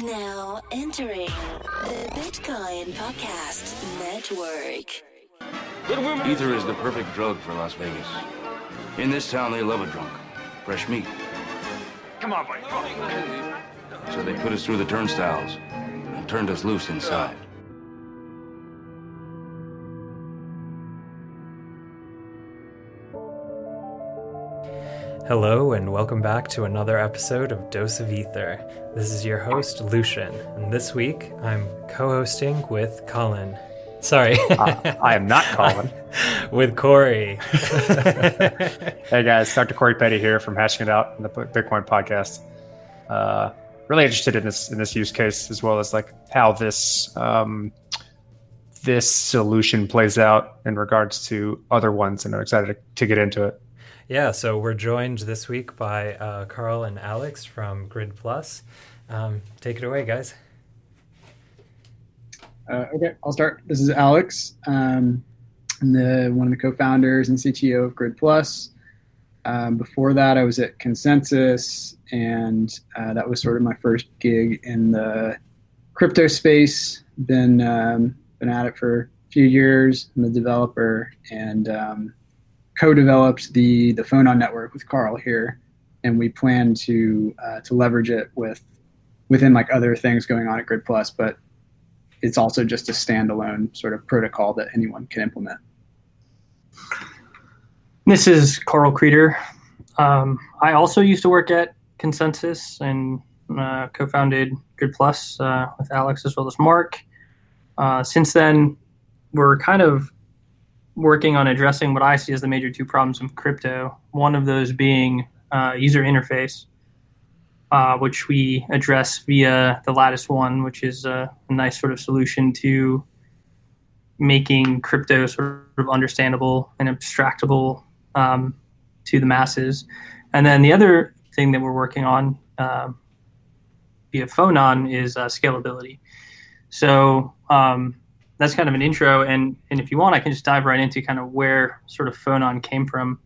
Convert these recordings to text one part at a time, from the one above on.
Now entering the Bitcoin Podcast Network. Ether is the perfect drug for Las Vegas. In this town, they love a drunk. Fresh meat. Come on, buddy. So they put us through the turnstiles and turned us loose inside. Hello, and welcome back to another episode of Dose of Ether. This is your host, Lucian, and this week I'm co hosting with Colin. Sorry. uh, I am not Colin. with Corey. hey guys, Dr. Corey Petty here from Hashing It Out in the Bitcoin podcast. Uh, really interested in this in this use case as well as like how this um, this solution plays out in regards to other ones, and I'm excited to, to get into it. Yeah, so we're joined this week by uh, Karl and Alex from Grid Plus. Um, take it away, guys. Uh, okay, I'll start. This is Alex. Um, I'm the one of the co-founders and CTO of Grid Plus. Um, before that, I was at ConsenSys, and uh, that was sort of my first gig in the crypto space. Been um, been at it for a few years. I'm a developer, and um, co-developed the the Phonon network with Karl here, and we plan to uh, to leverage it with within like other things going on at Grid Plus, but it's also just a standalone sort of protocol that anyone can implement. This is Karl Kreder. Um, I also used to work at ConsenSys and uh, co-founded Grid Plus uh, with Alex as well as Mark. Uh, since then, we're kind of working on addressing what I see as the major two problems of crypto. One of those being uh, user interface, uh, which we address via the Lattice One, which is a, a, nice sort of solution to making crypto sort of understandable and abstractable um, to the masses. And then the other thing that we're working on uh, via Phonon is uh, scalability. So um, that's kind of an intro. And and if you want, I can just dive right into kind of where sort of Phonon came from.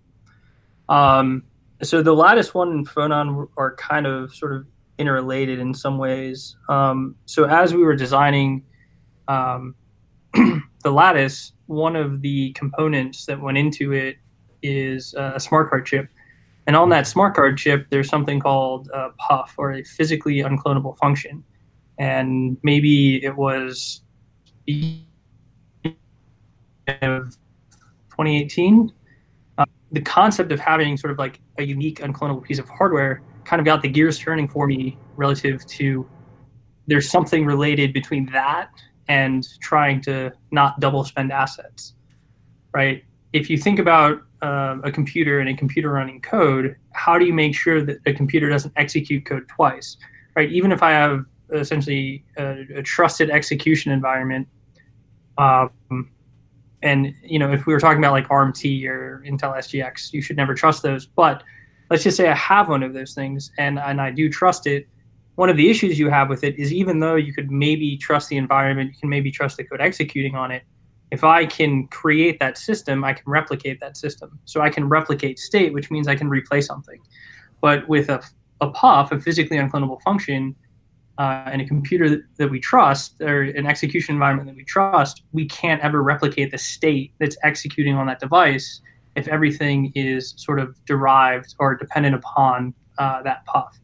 Um, so the Lattice One and Phonon are kind of sort of interrelated in some ways. Um, so as we were designing um, the Lattice, one of the components that went into it is a smart card chip. And on that smart card chip, there's something called a PUF or a physically unclonable function. And maybe it was of 2018, uh, the concept of having sort of like a unique unclonable piece of hardware kind of got the gears turning for me relative to there's something related between that and trying to not double spend assets, right? If you think about uh, a computer and a computer running code, how do you make sure that a computer doesn't execute code twice, right? Even if I have essentially a, a trusted execution environment, um, and you know, if we were talking about like ARM-T or Intel SGX, you should never trust those. But let's just say I have one of those things and, and I do trust it. One of the issues you have with it is even though you could maybe trust the environment, you can maybe trust the code executing on it. If I can create that system, I can replicate that system. So I can replicate state, which means I can replay something. But with a, a PUF, a physically unclonable function, uh, and a computer that, that, we trust or an execution environment that we trust, we can't ever replicate the state that's executing on that device if everything is sort of derived or dependent upon uh, that PUF.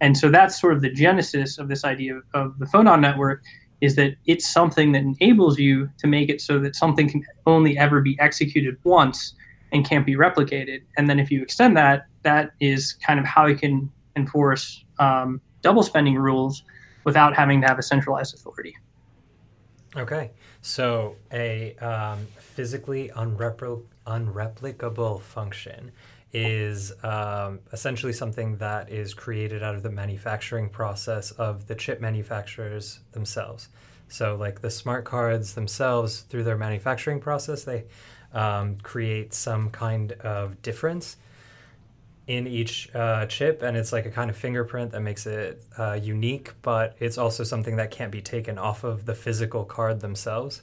And so that's sort of the genesis of this idea of, of the phonon network is that it's something that enables you to make it so that something can only ever be executed once and can't be replicated. And then if you extend that, that is kind of how you can enforce um, double spending rules without having to have a centralized authority. Okay, so a um, physically unrepl- unreplicable function is um, essentially something that is created out of the manufacturing process of the chip manufacturers themselves. So, like the smart cards themselves, through their manufacturing process, they um, create some kind of difference in each uh, chip, and it's like a kind of fingerprint that makes it uh, unique, but it's also something that can't be taken off of the physical card themselves.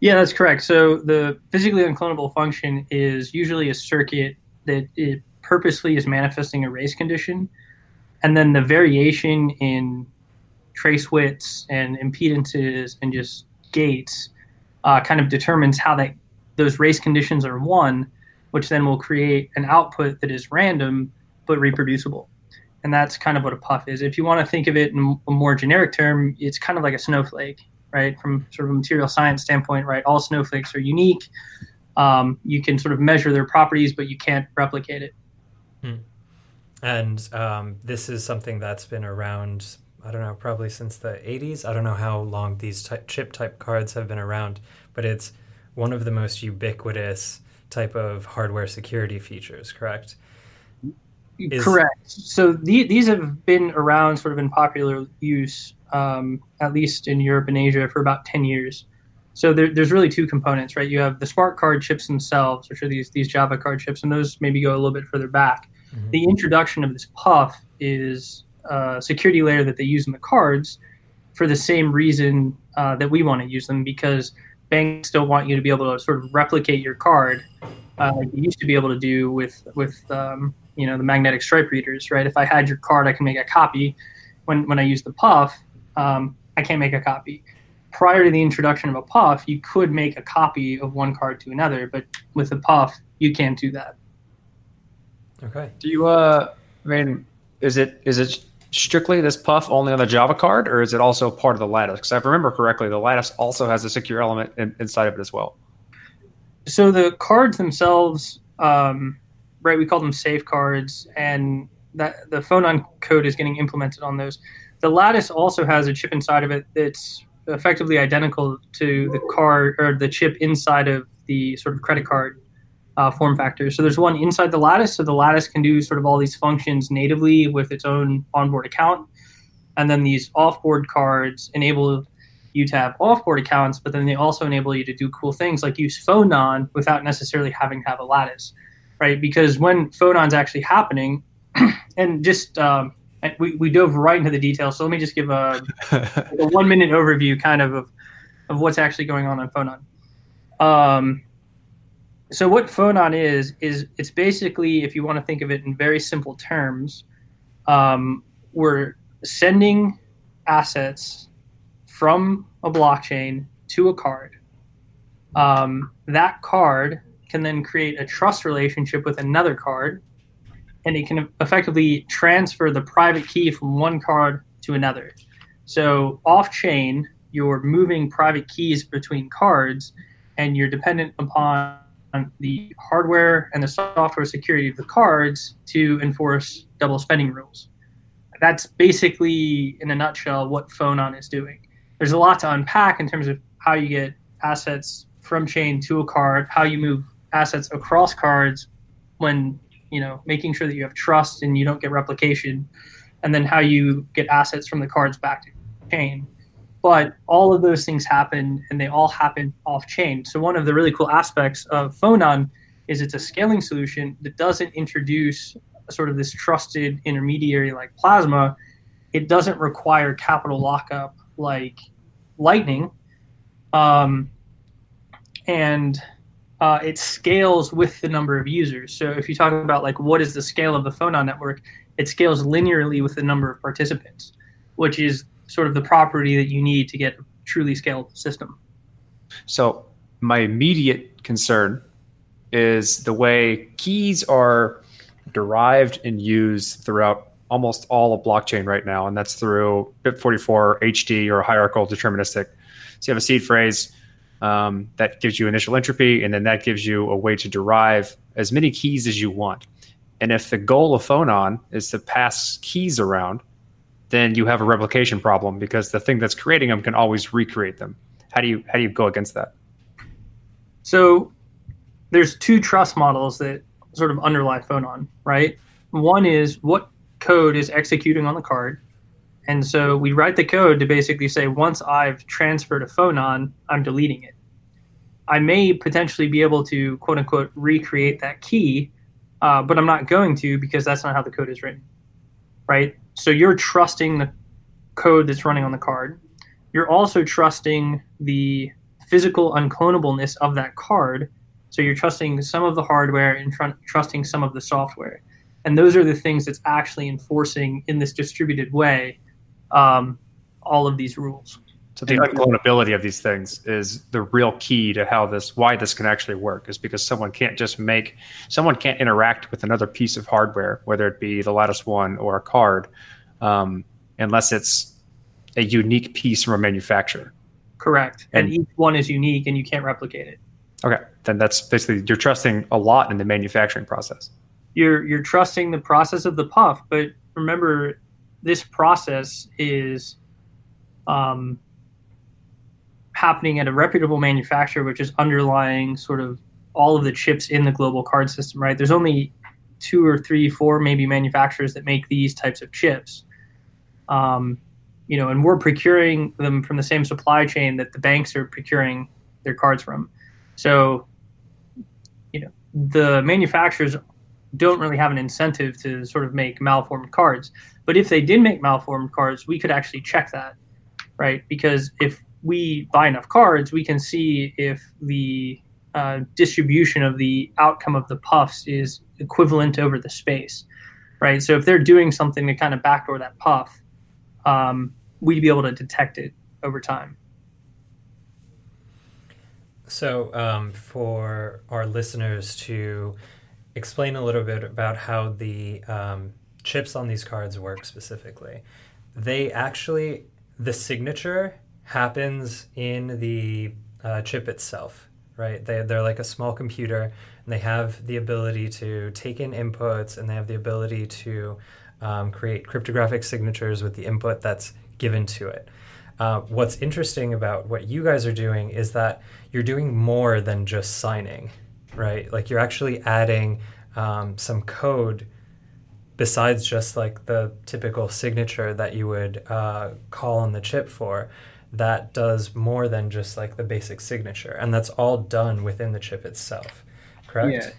Yeah, that's correct. So the physically unclonable function is usually a circuit that it purposely is manifesting a race condition. and then the variation in trace widths and impedances and just gates uh, kind of determines how that those race conditions are won, which then will create an output that is random but reproducible. And that's kind of what a PUF is. If you want to think of it in a more generic term, it's kind of like a snowflake, right? From sort of a material science standpoint, right? All snowflakes are unique. Um, you can sort of measure their properties, but you can't replicate it. Hmm. And um, this is something that's been around, I don't know, probably since the 80s. I don't know how long these ty- chip type cards have been around, but it's one of the most ubiquitous type of hardware security features, correct? Is... Correct. So the, these have been around sort of in popular use, um, at least in Europe and Asia, for about 10 years. So there, there's really two components, right? You have the smart card chips themselves, which are these, these Java card chips, and those maybe go a little bit further back. Mm-hmm. The introduction of this PUF is a security layer that they use in the cards for the same reason uh, that we want to use them because – banks don't want you to be able to sort of replicate your card uh, like you used to be able to do with with um, you know the magnetic stripe readers, right? If I had your card, I can make a copy. When when I use the PUF, um, I can't make a copy. Prior to the introduction of a PUF, you could make a copy of one card to another, but with a PUF, you can't do that. Okay. Do you? Uh, I mean, is it is it strictly this PUF only on the Java card, or is it also part of the lattice? Because if I remember correctly, the lattice also has a secure element in, inside of it as well. So the cards themselves, um, right? We call them safe cards, and that the Phonon code is getting implemented on those. The lattice also has a chip inside of it that's effectively identical to the card or the chip inside of the sort of credit card uh, form factors. So there's one inside the lattice. So the lattice can do sort of all these functions natively with its own onboard account. And then these offboard cards enable you to have offboard accounts, but then they also enable you to do cool things like use Phonon without necessarily having to have a lattice, right? Because when Phonon's actually happening, and just um, we, we dove right into the details. So let me just give a, a one minute overview kind of, of of what's actually going on on Phonon. Um, so what phonon is is it's basically if you want to think of it in very simple terms um, we're sending assets from a blockchain to a card. Um, that card can then create a trust relationship with another card and it can effectively transfer the private key from one card to another. So off chain you're moving private keys between cards and you're dependent upon Um, the hardware and the software security of the cards to enforce double spending rules. That's basically, in a nutshell, what Phonon is doing. There's a lot to unpack in terms of how you get assets from chain to a card, how you move assets across cards when, you know, making sure that you have trust and you don't get replication, and then how you get assets from the cards back to chain. But all of those things happen and they all happen off chain. So, one of the really cool aspects of Phonon is it's a scaling solution that doesn't introduce sort of this trusted intermediary like Plasma. It doesn't require capital lockup like Lightning. Um, and uh, it scales with the number of users. So if you talk about like what is the scale of the Phonon network, it scales linearly with the number of participants, which is sort of the property that you need to get a truly scalable system. So my immediate concern is the way keys are derived and used throughout almost all of blockchain right now, and that's through BIP44 HD or hierarchical deterministic. So you have a seed phrase um, that gives you initial entropy, and then that gives you a way to derive as many keys as you want. And if the goal of Phonon is to pass keys around, then you have a replication problem because the thing that's creating them can always recreate them. How do you how do you go against that? So there's two trust models that sort of underlie Phonon, right? One is what code is executing on the card. And so we write the code to basically say once I've transferred a Phonon, I'm deleting it. I may potentially be able to quote unquote recreate that key, uh, but I'm not going to because that's not how the code is written, right? So you're trusting the code that's running on the card. You're also trusting the physical unclonableness of that card. So you're trusting some of the hardware and tr- trusting some of the software. and those are the things that's actually enforcing in this distributed way um, all of these rules. So the unclonability of these things is the real key to how this, why this can actually work, is because someone can't just make, someone can't interact with another piece of hardware, whether it be the Lattice One or a card, um, unless it's a unique piece from a manufacturer. Correct, and, And- each one is unique, and you can't replicate it. Okay, then that's basically you're trusting a lot in the manufacturing process. You're you're trusting the process of the PUF, but remember, this process is um, happening at a reputable manufacturer, which is underlying sort of all of the chips in the global card system. Right? There's only two or three, four maybe manufacturers that make these types of chips. Um, you know, and we're procuring them from the same supply chain that the banks are procuring their cards from. So, you know, the manufacturers don't really have an incentive to sort of make malformed cards. But if they did make malformed cards, we could actually check that, right? Because if we buy enough cards, we can see if the uh, distribution of the outcome of the PUFs is equivalent over the space, right? So if they're doing something to kind of backdoor that PUF, um, we'd be able to detect it over time. So, um, for our listeners to explain a little bit about how the um, chips on these cards work specifically, they actually, the signature happens in the uh, chip itself, right? They, they're like a small computer and they have the ability to take in inputs and they have the ability to um, create cryptographic signatures with the input that's given to it. Uh, what's interesting about what you guys are doing is that you're doing more than just signing, right? Like you're actually adding um, some code besides just like the typical signature that you would uh, call on the chip for that does more than just like the basic signature and that's all done within the chip itself correct Yeah.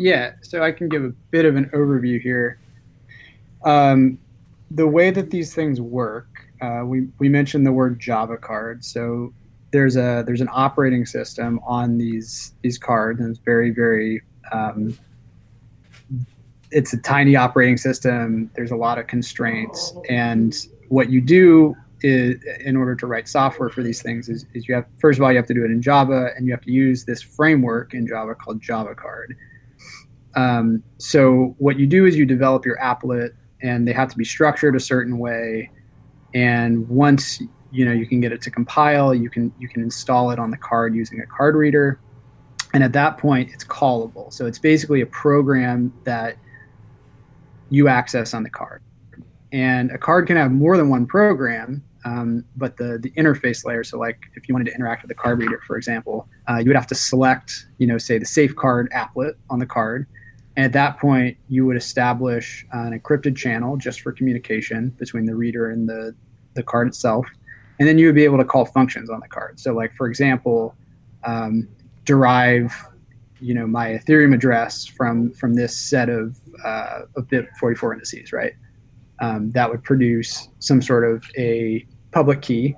Yeah, so I can give a bit of an overview here. Um, the way that these things work, uh, we, we mentioned the word Java card. So there's a there's an operating system on these these cards, and it's very very um, it's a tiny operating system. There's a lot of constraints, and what you do is, in order to write software for these things is, is you have first of all you have to do it in Java, and you have to use this framework in Java called Java Card. Um, so what you do is you develop your applet, and they have to be structured a certain way. And once you know you can get it to compile, you can you can install it on the card using a card reader, and at that point it's callable. So it's basically a program that you access on the card. And a card can have more than one program, um, but the the interface layer. So like if you wanted to interact with the card reader, for example, uh, you would have to select, you know, say the safe card applet on the card. And at that point, you would establish an encrypted channel just for communication between the reader and the, the card itself. And then you would be able to call functions on the card. So, like, for example, um, derive you know my ethereum address from from this set of uh, of bit 44 indices right um, that would produce some sort of a public key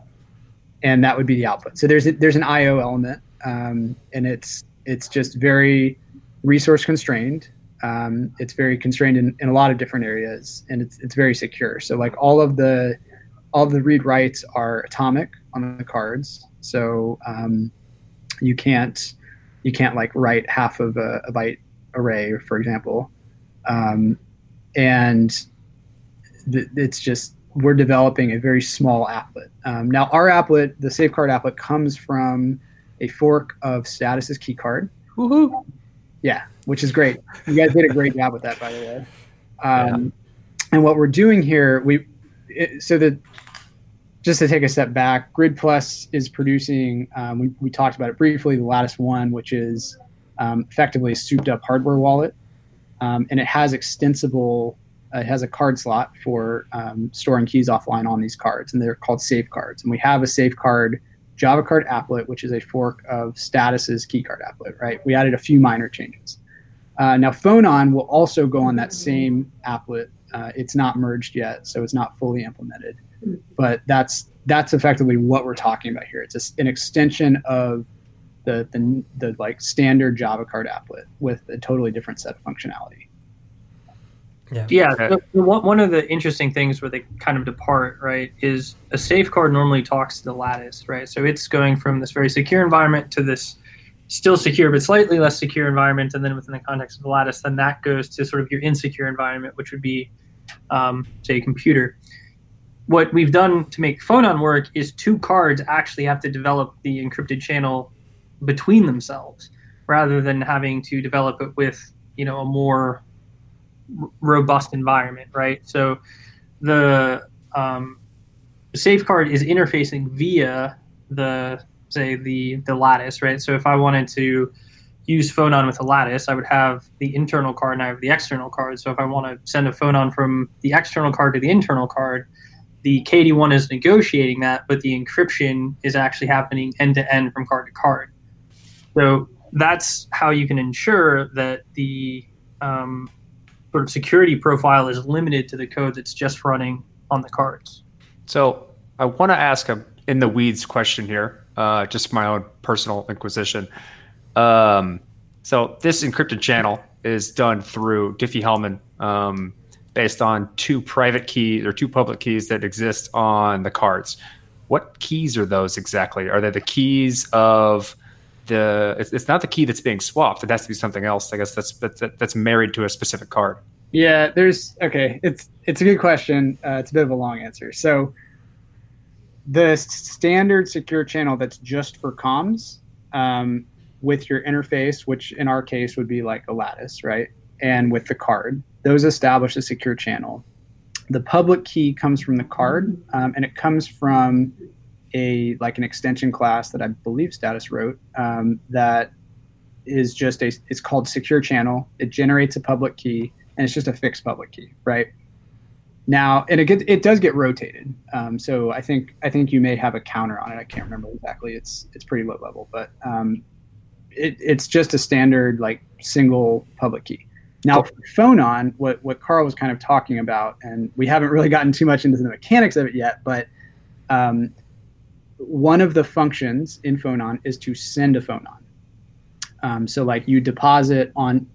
and that would be the output. So there's a, there's an io element um, and it's it's just very resource constrained. Um, it's very constrained in, in a lot of different areas and it's, it's very secure. So like all of the all of the read writes are atomic on the cards. So um, you can't you can't like write half of a, a byte array, for example. Um, and th- it's just we're developing a very small applet. Um, now, our applet, the SafeCard applet, comes from a fork of Status's keycard. Woohoo! Yeah, which is great. You guys did a great job with that, by the way. Um, And what we're doing here, we it, so that just to take a step back, Grid Plus is producing. Um, we, we talked about it briefly. The Lattice One, which is um, effectively a souped-up hardware wallet, um, and it has extensible. Uh, it has a card slot for um, storing keys offline on these cards, and they're called safe cards. And we have a safe card Java card applet, which is a fork of Status's keycard applet. Right. We added a few minor changes. Uh, now, Phonon will also go on that same applet. Uh, it's not merged yet, so it's not fully implemented but that's that's effectively what we're talking about here. It's just an extension of the, the the like standard Java card applet with a totally different set of functionality. Yeah. Yeah, Okay. the- the one one of the interesting things where they kind of depart, right, is a safe card normally talks to the lattice, right? So it's going from this very secure environment to this still secure but slightly less secure environment, and then within the context of the lattice, then that goes to sort of your insecure environment, which would be, um, say, a computer. What we've done to make Phonon work is two cards actually have to develop the encrypted channel between themselves, rather than having to develop it with, you know, a more r- robust environment, right? So the um, the safe card is interfacing via the say the the lattice, right? So if I wanted to use phonon with a lattice, I would have the internal card and I have the external card. So if I want to send a phonon from the external card to the internal card, the KD1 is negotiating that, but the encryption is actually happening end to end from card to card. So that's how you can ensure that the um, sort of security profile is limited to the code that's just running on the cards. So I want to ask a in the weeds question here, uh, just my own personal inquisition. Um, so this encrypted channel is done through Diffie-Hellman, um, based on two private keys or two public keys that exist on the cards. What keys are those exactly? Are they the keys of the? It's, it's not the key that's being swapped. It has to be something else. I guess that's that's that's married to a specific card. Yeah, there's okay. It's it's a good question. Uh, it's a bit of a long answer. So the standard secure channel that's just for comms um, with your interface, which in our case would be like a lattice, right? And with the card, those establish a secure channel. The public key comes from the card, um, and it comes from a like an extension class that I believe Status wrote um, that is just a it's called secure channel. It generates a public key and it's just a fixed public key, right? Now, and it gets, it does get rotated. Um, so I think I think you may have a counter on it. I can't remember exactly. It's it's pretty low level, but um, it, it's just a standard like single public key. Now, for Phonon, what what Karl was kind of talking about, and we haven't really gotten too much into the mechanics of it yet, but um, one of the functions in Phonon is to send a phonon. Um, so like you deposit on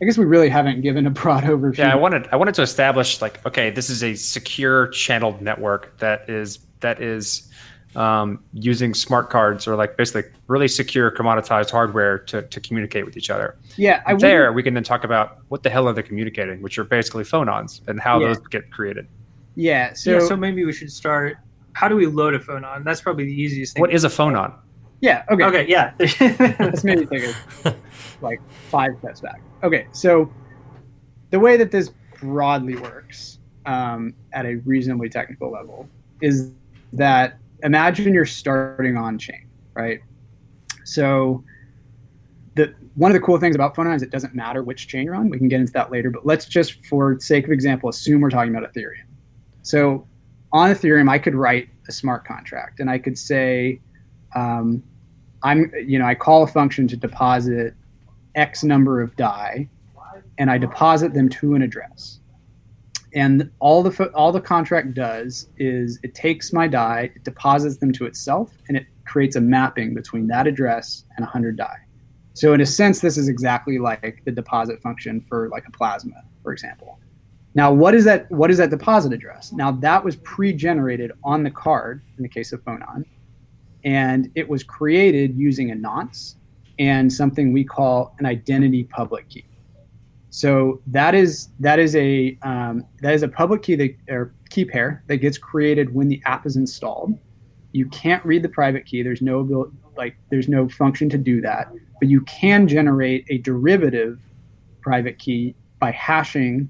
I guess we really haven't given a broad overview. Yeah, I wanted I wanted to establish like okay, this is a secure channeled network that is that is um, using smart cards or like basically really secure commoditized hardware to, to communicate with each other. yeah, I there, wouldn't- we can then talk about what the hell are they communicating, which are basically phonons and how Yeah. those get created. Yeah, so yeah, so maybe we should start. How do we load a phonon? That's probably the easiest thing. What is a phonon? yeah, okay. Okay, yeah. Let's maybe take a like five steps back. Okay, so the way that this broadly works um, at a reasonably technical level is that imagine you're starting on chain, right? So the one of the cool things about Phonon is it doesn't matter which chain you're on. We can get into that later, but let's just, for sake of example, assume we're talking about Ethereum. So on Ethereum, I could write a smart contract, and I could say, um, I'm, you know, I call a function to deposit X number of DAI, and I deposit them to an address. And all the fo- all the contract does is it takes my DAI, it deposits them to itself, and it creates a mapping between that address and 100 DAI. So in a sense, this is exactly like the deposit function for like a plasma, for example. Now, what is that? What is that deposit address? Now that was pre-generated on the card in the case of Phonon, and it was created using a nonce and something we call an identity public key. So that is that is a um, that is a public key that or key pair that gets created when the app is installed. You can't read the private key. There's no like there's no function to do that, but you can generate a derivative private key by hashing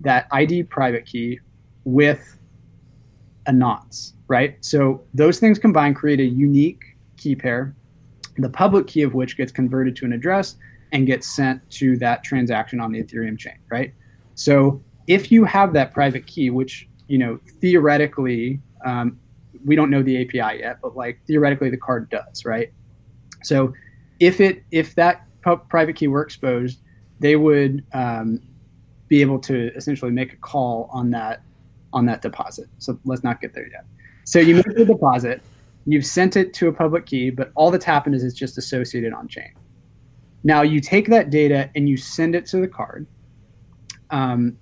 that ID private key with a nonce, right? So those things combined create a unique key pair, the public key of which gets converted to an address and gets sent to that transaction on the Ethereum chain, right? So if you have that private key, which you know theoretically um, we don't know the API yet, but like theoretically the card does, right? So if it if that private key were exposed, they would um, be able to essentially make a call on that on that deposit. So let's not get there yet. So you make the deposit, you've sent it to a public key, but all that's happened is it's just associated on chain. Now you take that data and you send it to the card. Um,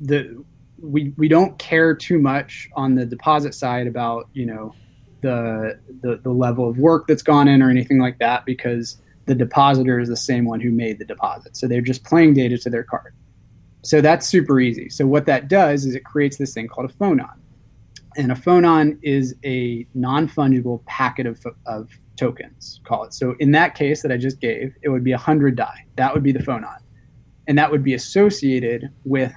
the we we don't care too much on the deposit side about you know the, the the level of work that's gone in or anything like that because the depositor is the same one who made the deposit. So they're just playing data to their card. So that's super easy. So what that does is it creates this thing called a phonon. And a phonon is a non-fungible packet of, of tokens, call it. So in that case that I just gave, it would be 100 Dai. That would be the phonon. And that would be associated with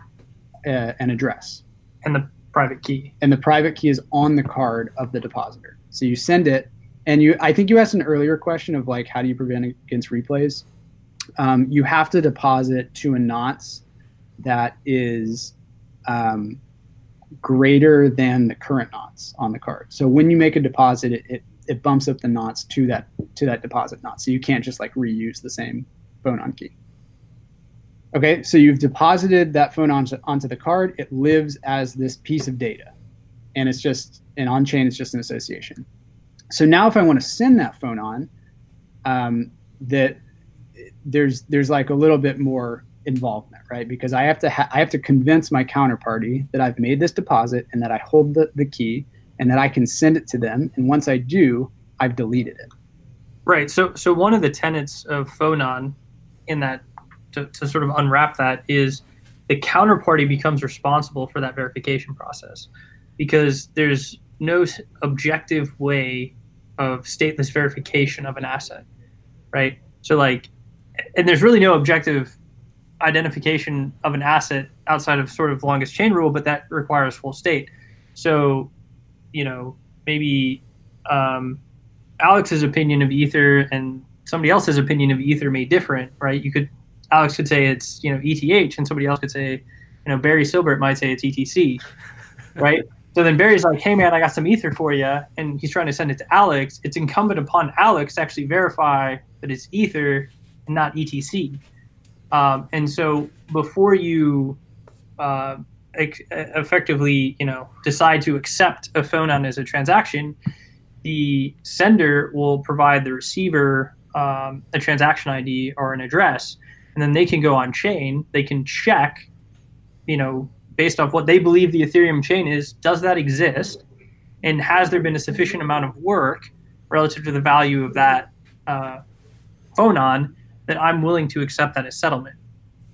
uh, an address. And the private key. And the private key is on the card of the depositor. So you send it, and you. I think you asked an earlier question of like, how do you prevent against replays? Um, you have to deposit to a nonce that is um, greater than the current nonce on the card. So when you make a deposit, it, it, it bumps up the nonce to that to that deposit nonce. So you can't just like reuse the same phonon key. Okay, so you've deposited that phonon to, onto the card. It lives as this piece of data, and it's just and on chain. It's just an association. So now, if I want to send that phonon, um, that there's there's like a little bit more involvement, right? Because I have to ha- I have to convince my counterparty that I've made this deposit and that I hold the, the key and that I can send it to them. And once I do, I've deleted it. Right. So so one of the tenets of Phonon in that to, to sort of unwrap that is the counterparty becomes responsible for that verification process because there's no objective way of stateless verification of an asset, right? So like, and there's really no objective identification of an asset outside of sort of longest chain rule, but that requires full state. So, you know, maybe um, Alex's opinion of Ether and somebody else's opinion of Ether may different, right? You could Alex could say it's you know ETH, and somebody else could say, you know, Barry Silbert might say it's ETC, right? So then Barry's like, hey man, I got some Ether for you, and he's trying to send it to Alex. It's incumbent upon Alex to actually verify that it's Ether and not ETC. Um, and so before you uh, effectively, you know, decide to accept a phonon as a transaction, the sender will provide the receiver um, a transaction ID or an address and then they can go on chain. They can check, you know, based off what they believe the Ethereum chain is, does that exist, and has there been a sufficient amount of work relative to the value of that uh, phonon that I'm willing to accept that as settlement,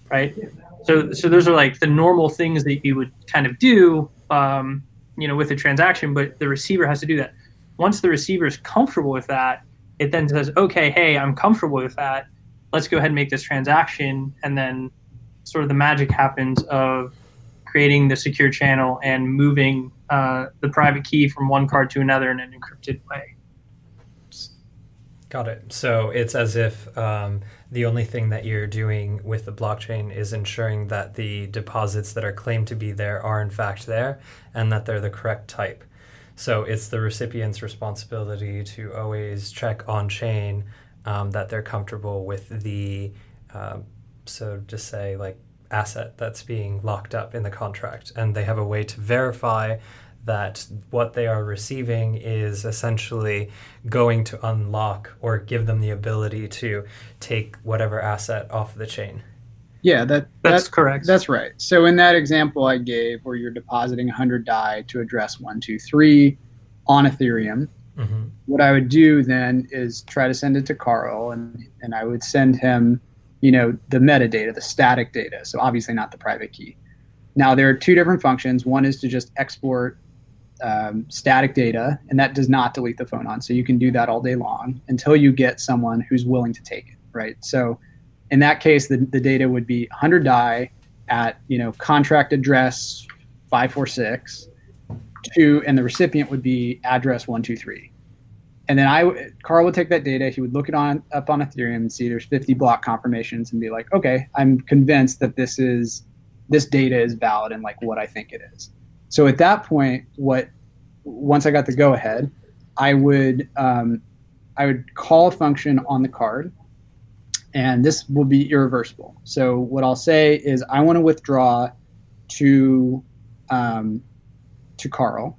right? So, so those are like the normal things that you would kind of do, um, you know, with a transaction, but the receiver has to do that. Once the receiver is comfortable with that, it then says, okay, hey, I'm comfortable with that let's go ahead and make this transaction and then sort of the magic happens of creating the secure channel and moving uh, the private key from one card to another in an encrypted way got it so it's as if um, the only thing that you're doing with the blockchain is ensuring that the deposits that are claimed to be there are in fact there and that they're the correct type so it's the recipient's responsibility to always check on chain um, that they're comfortable with the, uh, so to say, like asset that's being locked up in the contract. And they have a way to verify that what they are receiving is essentially going to unlock or give them the ability to take whatever asset off the chain. Yeah, that, that's, that's correct. That's right. So in that example I gave, where you're depositing 100 Dai to address one, two, three on Ethereum, Mm-hmm. What I would do then is try to send it to Karl, and and I would send him, you know, the metadata, the static data. So obviously not the private key. Now there are two different functions. One is to just export um, static data, and that does not delete the phonon. So you can do that all day long until you get someone who's willing to take it, right? So in that case, the, the data would be 100 Dai at you know contract address 546 to, and the recipient would be address one two three. And then I, Karl would take that data. He would look it on up on Ethereum and see there's 50 block confirmations and be like, okay, I'm convinced that this is this data is valid and like what I think it is. So at that point, what once I got the go ahead, I would um, I would call a function on the card, and this will be irreversible. So what I'll say is I want to withdraw to um, to Karl.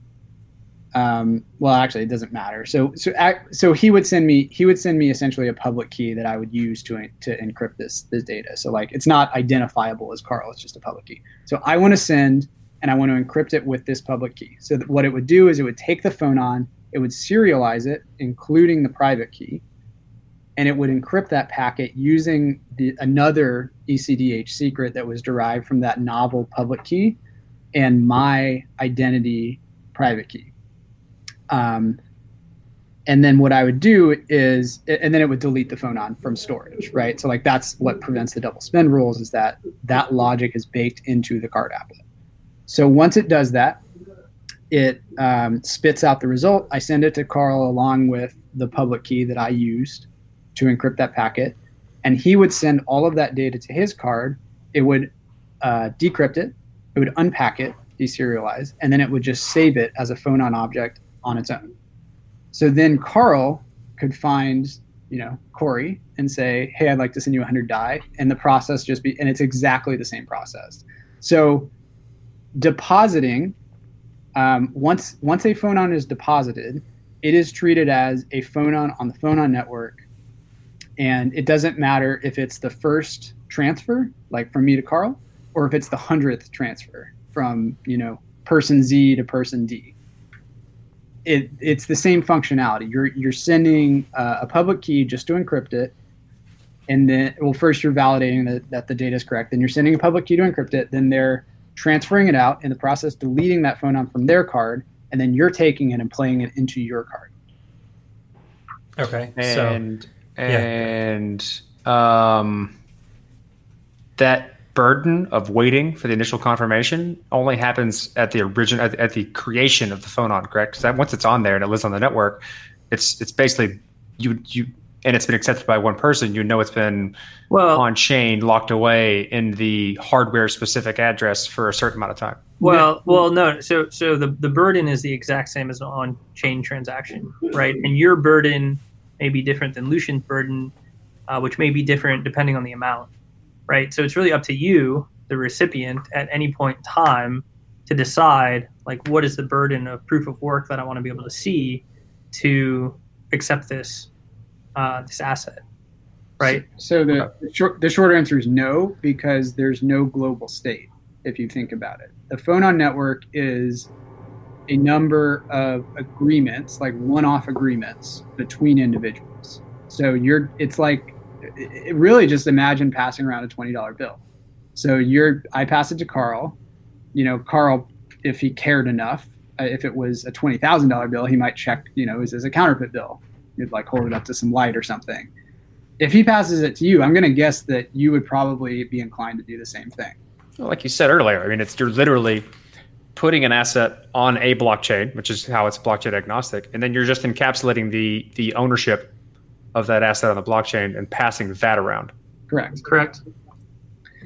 um, well, actually, it doesn't matter. So, so, so he would send me he would send me essentially a public key that I would use to to encrypt this this data. So, like, it's not identifiable as Karl; it's just a public key. So, I want to send and I want to encrypt it with this public key. So, what it would do is it would take the phonon, it would serialize it, including the private key, and it would encrypt that packet using the another ECDH secret that was derived from that novel public key and my identity private key. Um, and then what I would do is, and then it would delete the phonon from storage, right? So like that's what prevents the double spend rules is that that logic is baked into the card applet. So once it does that, it um, spits out the result. I send it to Karl along with the public key that I used to encrypt that packet, and he would send all of that data to his card. It would uh, decrypt it, it would unpack it, deserialize, and then it would just save it as a phonon object on its own. So then Karl could find, you know, Corey and say, "Hey, I'd like to send you 100 Dai," and the process just be, and it's exactly the same process. So depositing, um, once once a phonon is deposited, it is treated as a phonon on the phonon network, and it doesn't matter if it's the first transfer, like from me to Karl, or if it's the hundredth transfer from you know person Z to person D it, it's the same functionality. You're you're sending uh, a public key just to encrypt it, and then well, first you're validating that, that the data is correct. Then you're sending a public key to encrypt it. Then they're transferring it out in the process, deleting that phonon from their card, and then you're taking it and playing it into your card. Okay. And so, and yeah. um, that burden of waiting for the initial confirmation only happens at the origin at, at the creation of the phonon, correct? Because once it's on there and it lives on the network, it's it's basically you you and it's been accepted by one person. You know it's been well on chain, locked away in the hardware specific address for a certain amount of time. Well, well, no. So so the the burden is the exact same as an on chain transaction, right? And your burden may be different than Lucian's burden, uh, which may be different depending on the amount right? So it's really up to you, the recipient, at any point in time to decide like what is the burden of proof of work that I want to be able to see to accept this uh, this asset, right? So, so the, the short the short answer is no because there's no global state if you think about it. The phonon network is a number of agreements, like one-off agreements between individuals. So you're it's like it really just imagine passing around a $20 bill. So you're, I pass it to Karl. You know, Karl, if he cared enough, uh, if it was a $20,000 bill, he might check, you know, is this a counterfeit bill? You'd like hold it up to some light or something. If he passes it to you, I'm going to guess that you would probably be inclined to do the same thing. Well, like you said earlier, I mean, it's you're literally putting an asset on a blockchain, which is how it's blockchain agnostic, and then you're just encapsulating the the ownership of that asset on the blockchain and passing that around. Correct. Correct.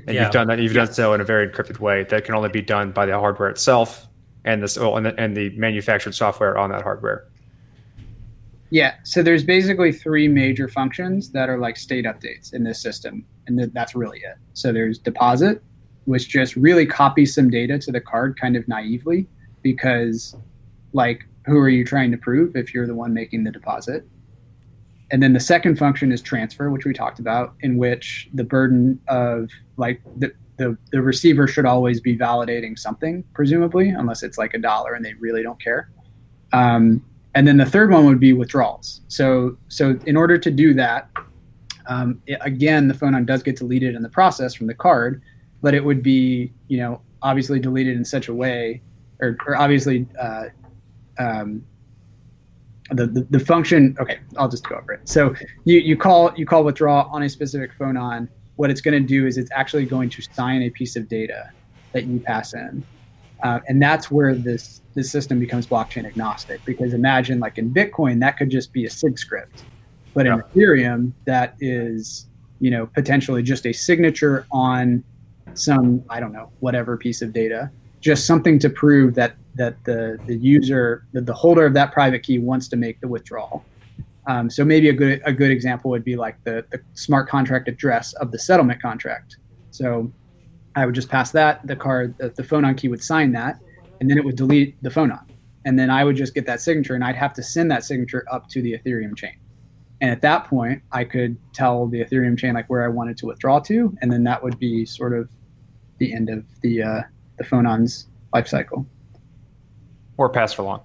And yeah. you've done that. You've yes. done so in a very encrypted way that can only be done by the hardware itself and this and the, and the manufactured software on that hardware. Yeah. So there's basically three major functions that are like state updates in this system, and that's really it. So there's deposit, which just really copies some data to the card kind of naively, because like who are you trying to prove if you're the one making the deposit? and then the second function is transfer, which we talked about, in which the burden of like the, the, the receiver should always be validating something, presumably, unless it's like a dollar and they really don't care. Um, and then the third one would be withdrawals. So so in order to do that, um, it, again, the phonon does get deleted in the process from the card, but it would be you know obviously deleted in such a way, or, or obviously uh, um, the, the, the function okay i'll just go over it. So you, you call you call withdraw on a specific phonon what it's going to do is it's actually going to sign a piece of data that you pass in uh, and that's where this this system becomes blockchain agnostic because imagine like in bitcoin that could just be a sig script but in ethereum that is you know potentially just a signature on some i don't know whatever piece of data just something to prove that that the the user the, the holder of that private key wants to make the withdrawal. Um, so maybe a good a good example would be like the, the smart contract address of the settlement contract. So I would just pass that the card the, the phonon key would sign that, and then it would delete the phonon, and then I would just get that signature, and I'd have to send that signature up to the Ethereum chain. And at that point, I could tell the Ethereum chain like where I wanted to withdraw to, and then that would be sort of the end of the uh, the Phonon's life cycle. Or pass for long.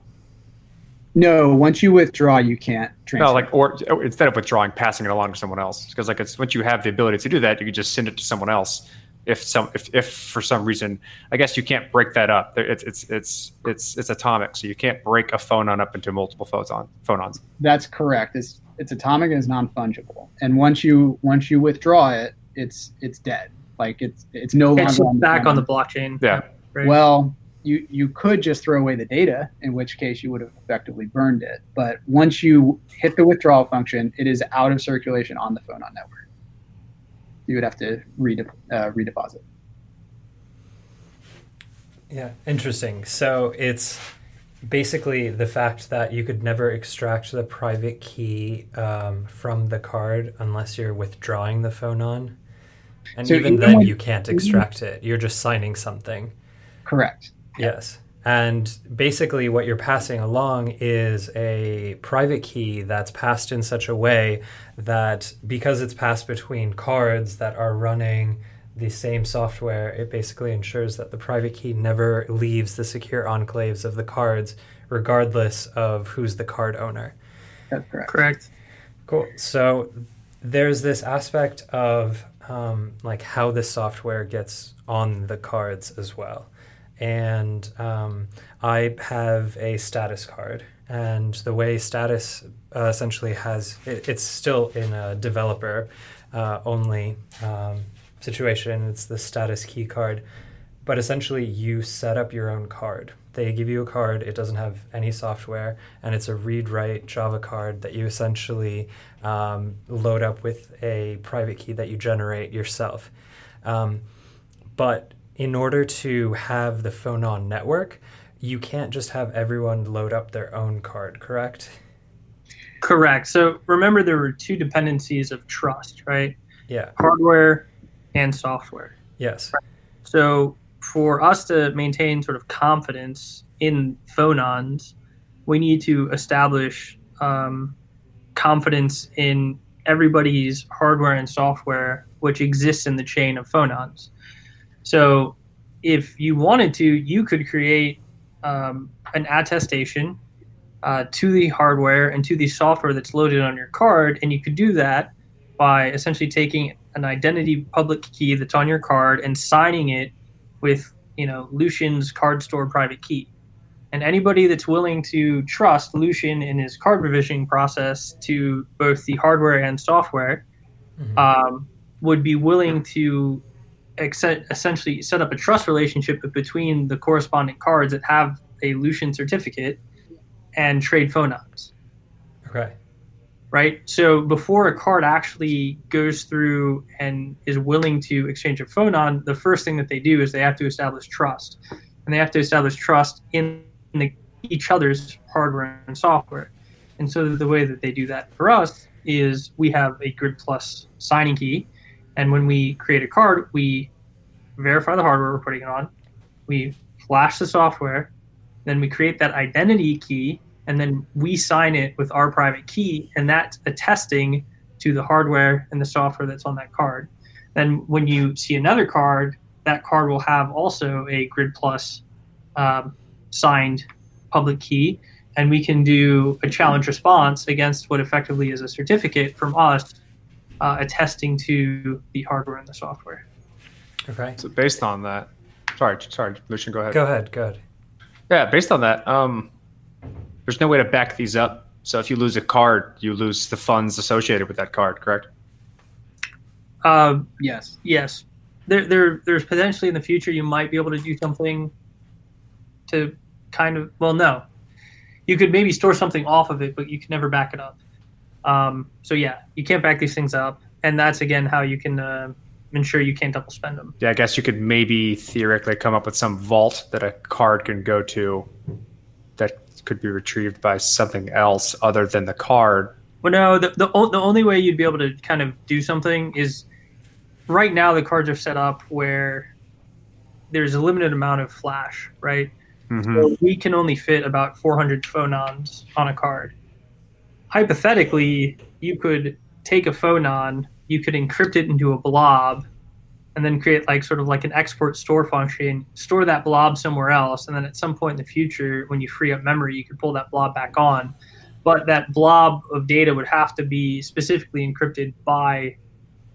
No, once you withdraw, you can't transfer. No, like or instead of withdrawing, passing it along to someone else. Because like it's once you have the ability to do that, you can just send it to someone else. If some if, if for some reason, I guess you can't break that up. It's it's it's it's it's atomic, so you can't break a phonon up into multiple photon phonons. That's correct. It's it's atomic and it's non fungible. And once you once you withdraw it, it's it's dead. Like it's it's no longer It's on the back on the blockchain. Yeah. Right. Well, you you could just throw away the data, in which case you would have effectively burned it. But once you hit the withdrawal function, it is out of circulation on the phonon network. You would have to redep- uh, redeposit. Yeah, interesting. So it's basically the fact that you could never extract the private key um, from the card unless you're withdrawing the phonon. And So even even then, you can't extract it. You're just signing something. Correct. Yes. And basically, what you're passing along is a private key that's passed in such a way that because it's passed between cards that are running the same software, it basically ensures that the private key never leaves the secure enclaves of the cards, regardless of who's the card owner. That's correct. Correct. Cool. So there's this aspect of um, like how the software gets on the cards as well. And um, I have a status card, and the way status uh, essentially has it, it's still in a developer uh, only um, situation. It's the status key card, but essentially you set up your own card. They give you a card, it doesn't have any software, and it's a read write Java card that you essentially um, load up with a private key that you generate yourself. Um, but in order to have the Phonon network, you can't just have everyone load up their own card, correct? Correct. So remember, there were two dependencies of trust, right? Yeah. Hardware and software. Yes. So for us to maintain sort of confidence in phonons, we need to establish um, confidence in everybody's hardware and software which exists in the chain of phonons. So if you wanted to, you could create um, an attestation uh, to the hardware and to the software that's loaded on your card, and you could do that by essentially taking an identity public key that's on your card and signing it with you know Lucian's card store private key. And anybody that's willing to trust Lucian in his card revisioning process to both the hardware and software Mhm. um, would be willing to accept, essentially set up a trust relationship between the corresponding cards that have a Lucian certificate and trade phonons okay. right? So before a card actually goes through and is willing to exchange a phonon, the first thing that they do is they have to establish trust, and they have to establish trust in the, each other's hardware and software. And so the way that they do that for us is we have a Grid Plus signing key, and when we create a card, we verify the hardware we're putting it on, we flash the software, then we create that identity key. And then we sign it with our private key, and that's attesting to the hardware and the software that's on that card. Then when you see another card, that card will have also a Grid Plus um, signed public key, and we can do a challenge response against what effectively is a certificate from us uh, attesting to the hardware and the software. Okay. So based on that, sorry, sorry, Lucian, go ahead. Go ahead. Go ahead. Yeah, based on that, um, there's no way to back these up. So if you lose a card, you lose the funds associated with that card, correct? Uh, Yes. yes, there, there, there's potentially in the future you might be able to do something to kind of well, no, you could maybe store something off of it, but you can never back it up. Um, so yeah, you can't back these things up, and that's again how you can uh, ensure you can't double spend them. Yeah, I guess you could maybe theoretically come up with some vault that a card can go to that could be retrieved by something else other than the card. Well, no, the, the, o- the only way you'd be able to kind of do something is right now the cards are set up where there's a limited amount of flash, right? Mhm. So we can only fit about 400 phonons on a card. Hypothetically, you could take a phonon, you could encrypt it into a blob, and then create like sort of like an export store function, store that blob somewhere else, and then at some point in the future, when you free up memory, you could pull that blob back on. But that blob of data would have to be specifically encrypted by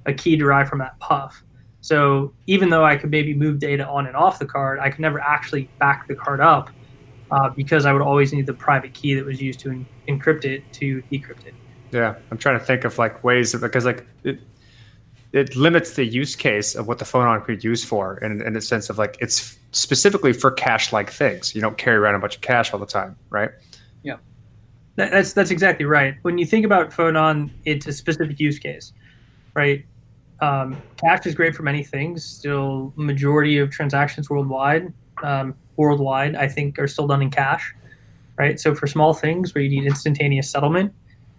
a key derived from that PUF. So even though I could maybe move data on and off the card, I could never actually back the card up uh, because I would always need the private key that was used to en- encrypt it to decrypt it. Yeah, I'm trying to think of like ways that, because like it it limits the use case of what the phonon could be used for, in, in the sense of like it's specifically for cash like things. You don't carry around a bunch of cash all the time, right? That, that's that's exactly right. When you think about phonon, it's a specific use case, right? Um, cash is great for many things. Still, majority of transactions worldwide, um, worldwide, I think, are still done in cash, right? So for small things where you need instantaneous settlement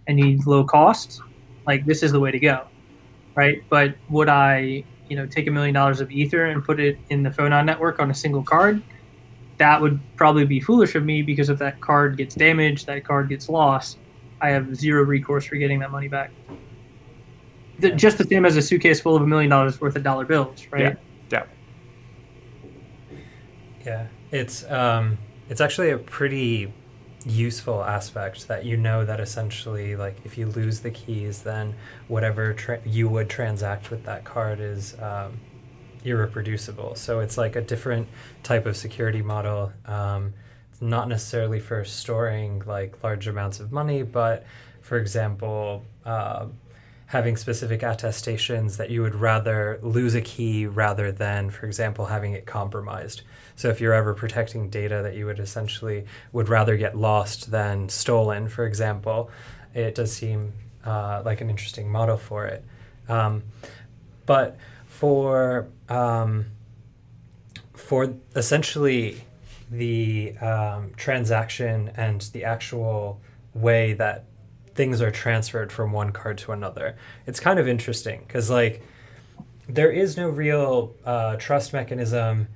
and you need low cost, like this is the way to go, right? But would I, you know, take a million dollars of ether and put it in the phonon network on a single card? That would probably be foolish of me because if that card gets damaged, that card gets lost, I have zero recourse for getting that money back. The, just the same as a suitcase full of a million dollars worth of dollar bills, right? Yeah. Yeah. Yeah, it's um, it's actually a pretty useful aspect that you know that essentially, like, if you lose the keys, then whatever tra- you would transact with that card is um, irreproducible. So it's like a different type of security model. Um, it's not necessarily for storing like large amounts of money, but for example. Uh, having specific attestations that you would rather lose a key rather than, for example, having it compromised. So if you're ever protecting data that you would essentially would rather get lost than stolen, for example, it does seem uh, like an interesting model for it. Um, but for um, for essentially the um, transaction and the actual way that things are transferred from one card to another. It's kind of interesting because, like, there is no real uh, trust mechanism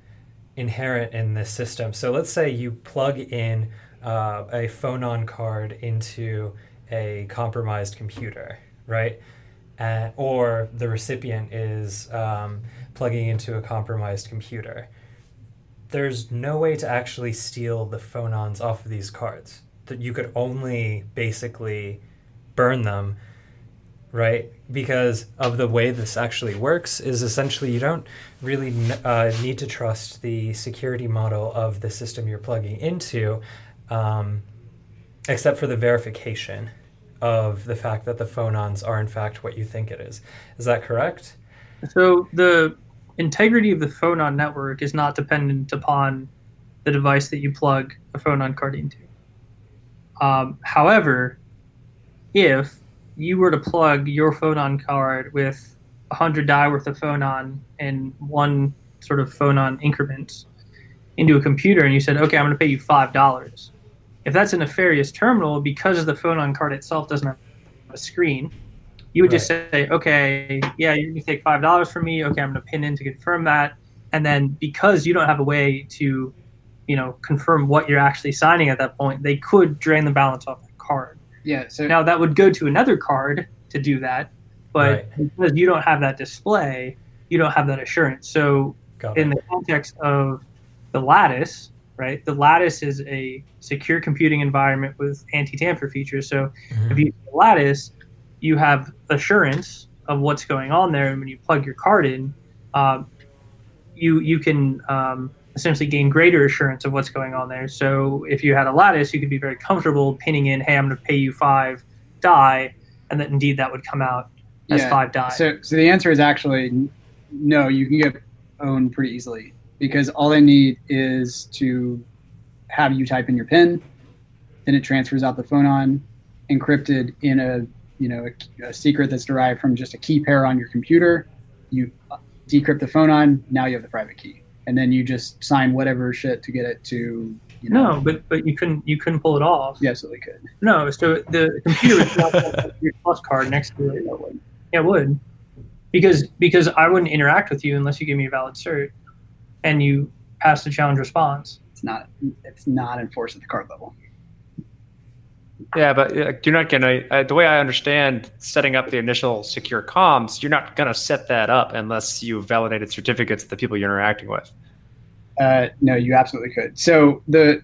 inherent in this system. So, let's say you plug in uh, a phonon card into a compromised computer, right? Uh, or the recipient is um, plugging into a compromised computer. There's no way to actually steal the phonons off of these cards. That you could only basically burn them, right? Because of the way this actually works, is essentially you don't really uh, need to trust the security model of the system you're plugging into, um, except for the verification of the fact that the phonons are in fact what you think it is. Is that correct? So the integrity of the phonon network is not dependent upon the device that you plug a phonon card into. Um, however, if you were to plug your phonon card with 100 Dai worth of phonon in one sort of phonon increment into a computer and you said, okay, I'm going to pay you $5. If that's a nefarious terminal, because the phonon card itself doesn't have a screen, you would just say, okay, yeah, you're going to take $5 from me. Okay, I'm going to pin in to confirm that. And then because you don't have a way to, you know, confirm what you're actually signing at that point, they could drain the balance off that card. Yeah. So Now that would go to another card to do that, but because you don't have that display, you don't have that assurance. So Got in it. the context of the lattice, right? The lattice is a secure computing environment with anti-tamper features. So Mhm. if you use the lattice, you have assurance of what's going on there, and when you plug your card in, um, you you can um, essentially gain greater assurance of what's going on there. So if you had a lattice, you could be very comfortable pinning in, "Hey, I'm going to pay you five Dai," and that indeed that would come out as Yeah. five Dai. So, so the answer is actually no. You can get owned pretty easily because all they need is to have you type in your PIN, then it transfers out the phonon, encrypted in a you know a, a secret that's derived from just a key pair on your computer. You uh, decrypt the phonon. Now you have the private key, and then you just sign whatever shit to get it to. You know, no, but but you couldn't you couldn't pull it off. you absolutely could. No, so the computer would have your plus card next to it. Yeah, it would. Because because I wouldn't interact with you unless you give me a valid cert and you pass the challenge response. It's not it's not enforced at the card level. Yeah, but uh, you're not gonna. Uh, the way I understand setting up the initial secure comms, you're not gonna set that up unless you validated certificates of the people you're interacting with. Uh, no, you absolutely could. So the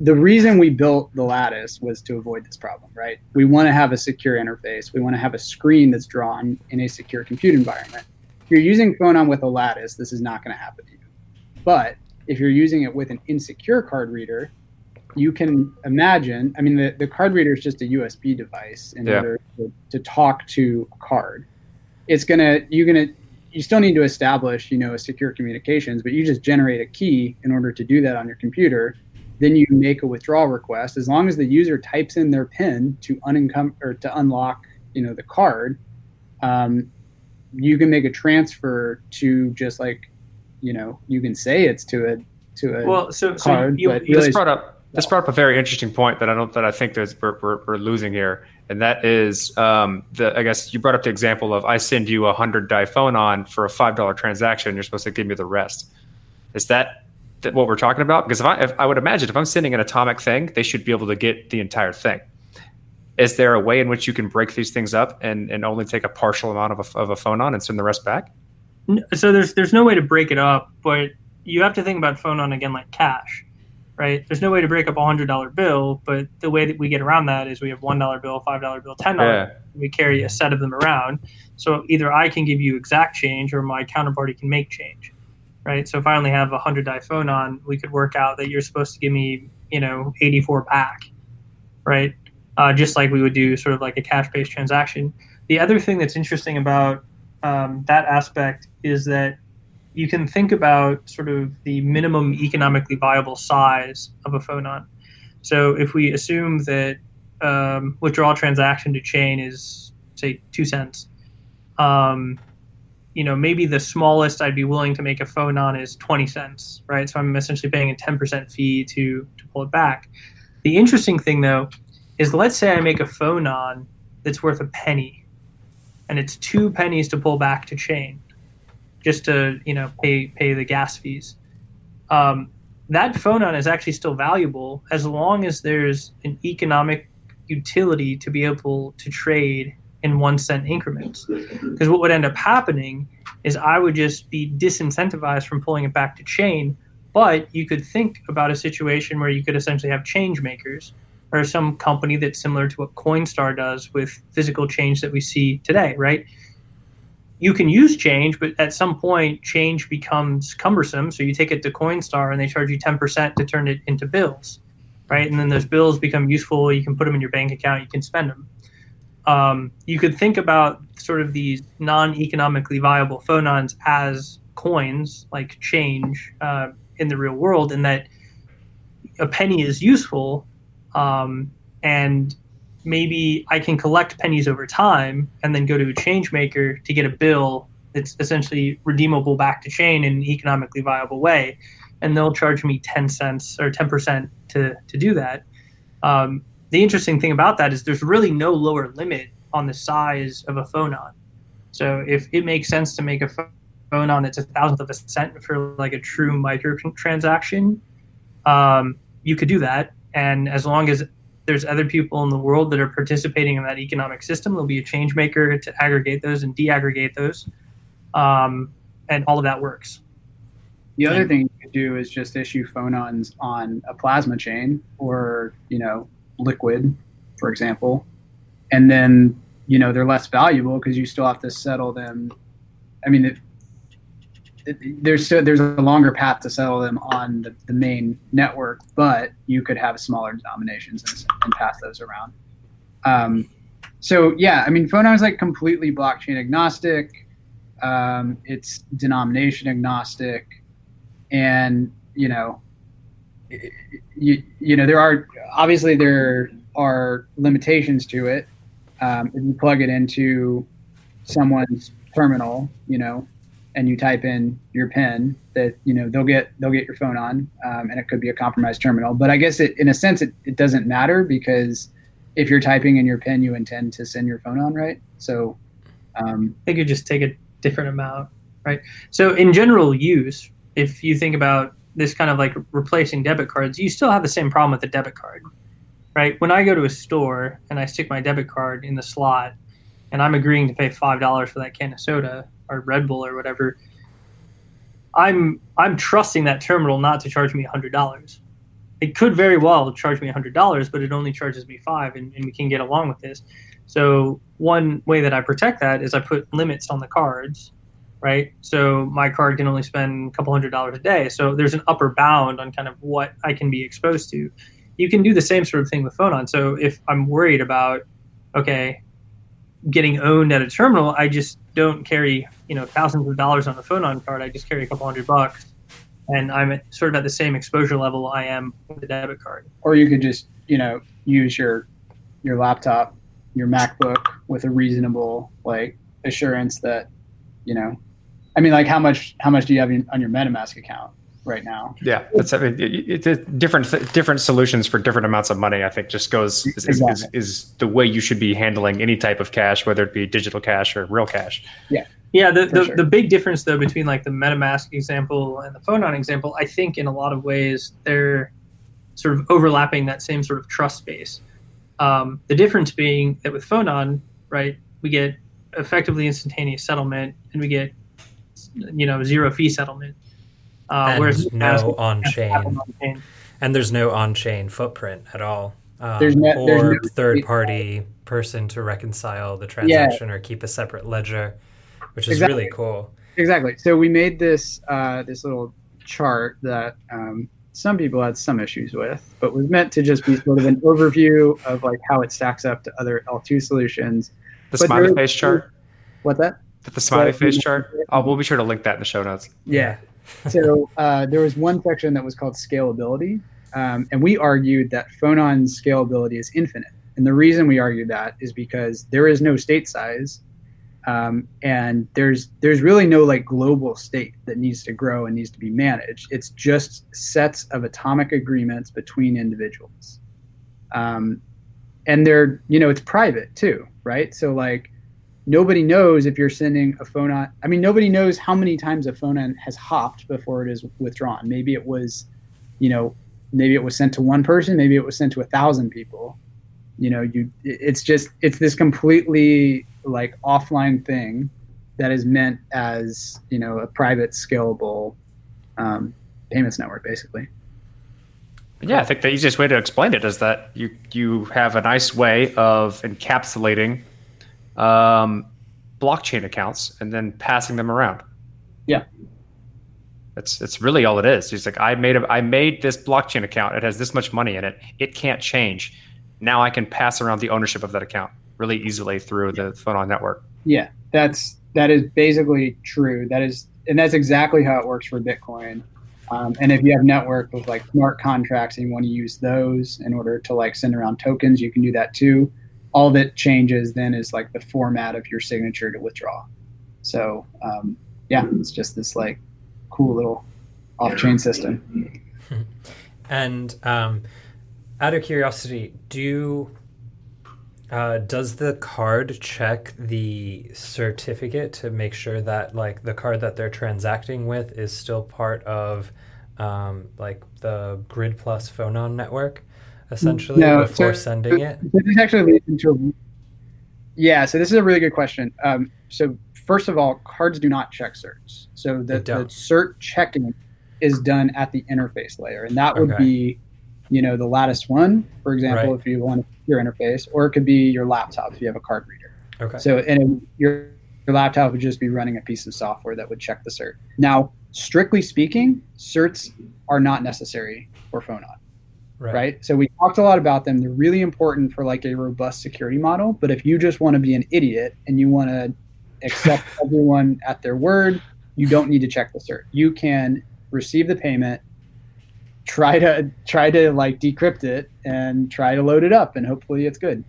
the reason we built the lattice was to avoid this problem, right? We want to have a secure interface. We want to have a screen that's drawn in a secure compute environment. If you're using Phonon with a lattice, this is not going to happen to you. But if you're using it with an insecure card reader, you can imagine. I mean, the, the card reader is just a USB device in Yeah. order to, to talk to a card. It's gonna you're gonna you still need to establish you know a secure communications, but you just generate a key in order to do that on your computer. Then you make a withdrawal request. As long as the user types in their PIN to unencum or to unlock you know the card, um, you can make a transfer to just like you know you can say it's to a to a Well, so, so card, you, but you- really- This brought up this brought up a very interesting point that I don't that I think there's we're, we're, we're losing here, and that is um, the I guess you brought up the example of I send you a hundred Dai phone on for a five dollar transaction, you're supposed to give me the rest. Is that, that what we're talking about? Because if I if I would imagine if I'm sending an atomic thing, they should be able to get the entire thing. Is there a way in which you can break these things up and, and only take a partial amount of a, of a phonon and send the rest back? So there's there's no way to break it up, but you have to think about phonon again like cash, right? There's no way to break up a hundred dollar bill, but the way that we get around that is we have one dollar bill, five dollar bill, ten dollar. Yeah. We carry a set of them around, so either I can give you exact change or my counterparty can make change, right? So if I only have a hundred Dai Phonon, we could work out that you're supposed to give me, you know, 84 back, right? Uh, just like we would do sort of like a cash based transaction. The other thing that's interesting about um, that aspect is that you can think about sort of the minimum economically viable size of a phonon. So if we assume that um, withdrawal transaction to chain is say two cents, um, you know maybe the smallest I'd be willing to make a phonon is twenty cents, right? So I'm essentially paying a ten percent fee to to pull it back. The interesting thing though is let's say I make a phonon that's worth a penny and it's two pennies to pull back to chain just to you know pay pay the gas fees um, that phonon is actually still valuable as long as there's an economic utility to be able to trade in one cent increments because what would end up happening is i would just be disincentivized from pulling it back to chain but you could think about a situation where you could essentially have change makers or some company that's similar to what Coinstar does with physical change that we see today, right? You can use change, but at some point, change becomes cumbersome. So you take it to Coinstar and they charge you 10% to turn it into bills, right? And then those bills become useful. You can put them in your bank account, you can spend them. Um, you could think about sort of these non economically viable phonons as coins, like change uh, in the real world, and that a penny is useful um, and maybe I can collect pennies over time and then go to a change maker to get a bill that's essentially redeemable back to chain in an economically viable way, and they'll charge me ten cents or ten percent to to do that. Um, the interesting thing about that is there's really no lower limit on the size of a phonon. So if it makes sense to make a phonon that's a thousandth of a cent for like a true micro transaction, um, you could do that and as long as there's other people in the world that are participating in that economic system, there'll be a change maker to aggregate those and deaggregate those, um, and all of that works. The other thing you could do is just issue phonons on a plasma chain or, you know, liquid, for example. And then, you know, they're less valuable because you still have to settle them. I mean, there's still, there's a longer path to settle them on the, the main network, but you could have smaller denominations and, and pass those around. Um, so yeah, I mean, Phonon is like completely blockchain agnostic. Um, it's denomination agnostic and you know you, you know there are obviously there are limitations to it um, if you plug it into someone's terminal you know and you type in your pin that you know they'll get they'll get your phonon um, and it could be a compromised terminal but i guess it in a sense it, it doesn't matter because if you're typing in your pin you intend to send your phonon right so um, They could just take a different amount, right? So in general use, if you think about this kind of like replacing debit cards, you still have the same problem with the debit card, right? When I go to a store and I stick my debit card in the slot, and I'm agreeing to pay five dollars for that can of soda or Red Bull or whatever, I'm I'm trusting that terminal not to charge me hundred dollars. It could very well charge me hundred dollars, but it only charges me five, and, and we can get along with this. So one way that I protect that is I put limits on the cards, right? So my card can only spend a couple hundred dollars a day. So there's an upper bound on kind of what I can be exposed to. You can do the same sort of thing with Phonon. So if I'm worried about, okay, getting owned at a terminal, I just don't carry you know thousands of dollars on a Phonon card. I just carry a couple hundred bucks, and I'm sort of at the same exposure level I am with a debit card. Or you could just you know use your your laptop, your MacBook with a reasonable like assurance that you know, I mean, like how much how much do you have on your MetaMask account? Right now. Yeah, that's I mean, it, it, different different solutions for different amounts of money. I think just goes is, exactly. is, is, the way you should be handling any type of cash, whether it be digital cash or real cash. Yeah, yeah. The the, sure. the big difference though between like the MetaMask example and the Phonon example, I think in a lot of ways they're sort of overlapping that same sort of trust base. Um, the difference being that with Phonon, right, we get effectively instantaneous settlement and we get you know zero fee settlement uh, and no on chain. And there's no on chain footprint at all. Um, there's no, or there's no, third party person to reconcile the transaction yeah. or keep a separate ledger, which is exactly. really cool. Exactly. So we made this uh, this little chart that um, some people had some issues with, but was meant to just be sort of an overview of like how it stacks up to other L2 solutions. The but smiley face chart. What's that? The smiley face chart. Oh, we'll be sure to link that in the show notes. Yeah so uh, there was one section that was called scalability, um, and we argued that phonon scalability is infinite. And the reason we argued that is because there is no state size, um, and there's there's really no like global state that needs to grow and needs to be managed. It's just sets of atomic agreements between individuals, um, and they're you know it's private too, right? So like nobody knows if you're sending a Phonon. I mean, nobody knows how many times a Phonon has hopped before it is withdrawn. Maybe it was, you know, maybe it was sent to one person, maybe it was sent to a thousand people. You know, you it's just it's this completely like offline thing that is meant as you know a private scalable um, payments network, basically. Yeah, I think the easiest way to explain it is that you you have a nice way of encapsulating um, blockchain accounts and then passing them around. Yeah. That's that's really all it is. He's like, I made a, I made this blockchain account. It has this much money in it. It can't change. Now I can pass around the ownership of that account really easily through the Phonon network. Yeah, that's that is basically true. That is, and that's exactly how it works for Bitcoin. Um, and if you have network with like smart contracts and you want to use those in order to like send around tokens, you can do that too all that changes then is like the format of your signature to withdraw. So um, yeah, it's just this like cool little off-chain system. And um, out of curiosity, do uh, does the card check the certificate to make sure that like the card that they're transacting with is still part of um, like the Grid Plus Phonon network? Essentially no, before so, sending it? This actually leads into a, yeah. So this is a really good question. Um, so first of all, cards do not check certs. So the, the cert checking is done at the interface layer, and that would okay. be, you know, the Lattice one, for example, right. if you want your interface, or it could be your laptop if you have a card reader. Okay. So and your your laptop would just be running a piece of software that would check the cert. Now, strictly speaking, certs are not necessary for Phonon. Right. right. So we talked a lot about them. They're really important for like a robust security model. But if you just want to be an idiot and you want to accept everyone at their word, you don't need to check the cert. You can receive the payment, try to try to like decrypt it, and try to load it up, and hopefully it's good.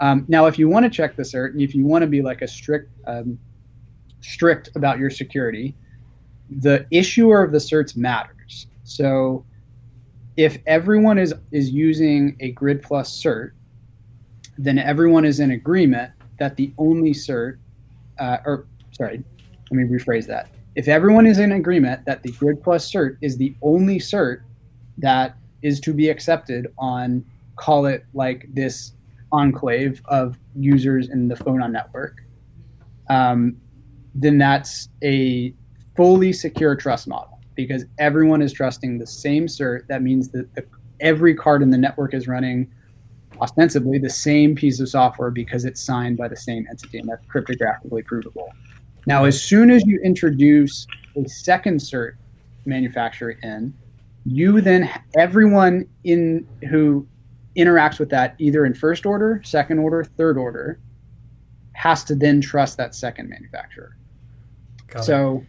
Um, now, if you want to check the cert, and if you want to be like a strict um, strict about your security, the issuer of the certs matters. So if everyone is is using a grid plus cert then everyone is in agreement that the only cert uh, or sorry let me rephrase that. If everyone is in agreement that the Grid Plus cert is the only cert that is to be accepted on, call it like this enclave of users in the Phonon network, um, then that's a fully secure trust model because everyone is trusting the same cert. That means that the, every card in the network is running ostensibly the same piece of software because it's signed by the same entity and that's cryptographically provable. Now, as soon as you introduce a second cert manufacturer in, you then everyone in who interacts with that either in first order, second order, third order has to then trust that second manufacturer. Got so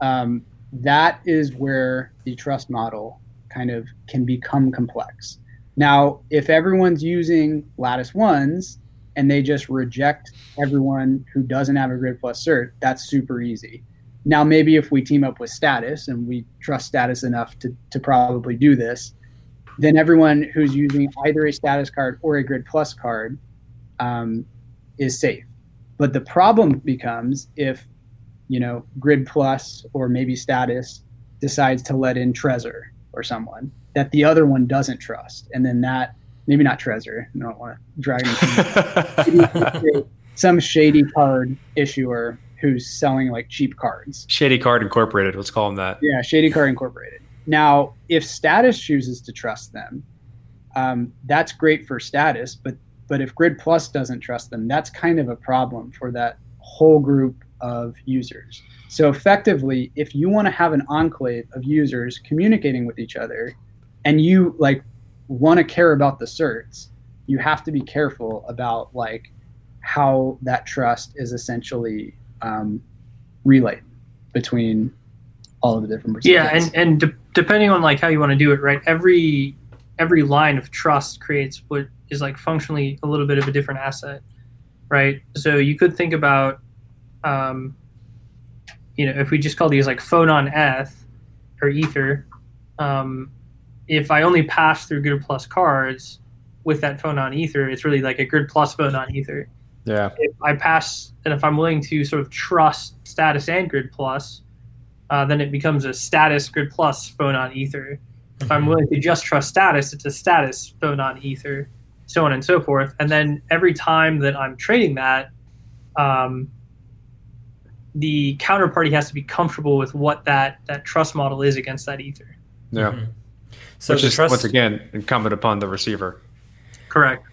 um, that is where the trust model kind of can become complex. Now, if everyone's using Lattice ones and they just reject everyone who doesn't have a Grid Plus cert, that's super easy. Now, maybe if we team up with Status and we trust Status enough to, to probably do this, then everyone who's using either a Status card or a Grid Plus card um, is safe. But the problem becomes if, you know, Grid Plus or maybe Status decides to let in Trezor or someone that the other one doesn't trust, and then that maybe not Trezor. I don't want to drag him. some shady card issuer who's selling like cheap cards. Shady Card Incorporated. Let's call them that. Yeah, Shady Card Incorporated. Now, if Status chooses to trust them, um, that's great for Status. But but if Grid Plus doesn't trust them, that's kind of a problem for that whole group of users. So effectively, if you want to have an enclave of users communicating with each other, and you like want to care about the certs, you have to be careful about like how that trust is essentially um, relayed between all of the different Yeah, and and de- depending on like how you want to do it, right? Every every line of trust creates what is like functionally a little bit of a different asset, right? So you could think about, um, you know, if we just call these like phonon eth or ether, um, if I only pass through grid plus cards with that phonon ether, it's really like a grid plus phonon ether Yeah. if I pass and if I'm willing to sort of trust status and grid plus, uh, then it becomes a status grid plus phonon ether. If I'm willing to just trust status, it's a status phonon ether, so on and so forth. And then every time that I'm trading that, um, the counterparty has to be comfortable with what that that trust model is against that ether. Yeah. Mhm. So Which is trust once again incumbent upon the receiver. Correct.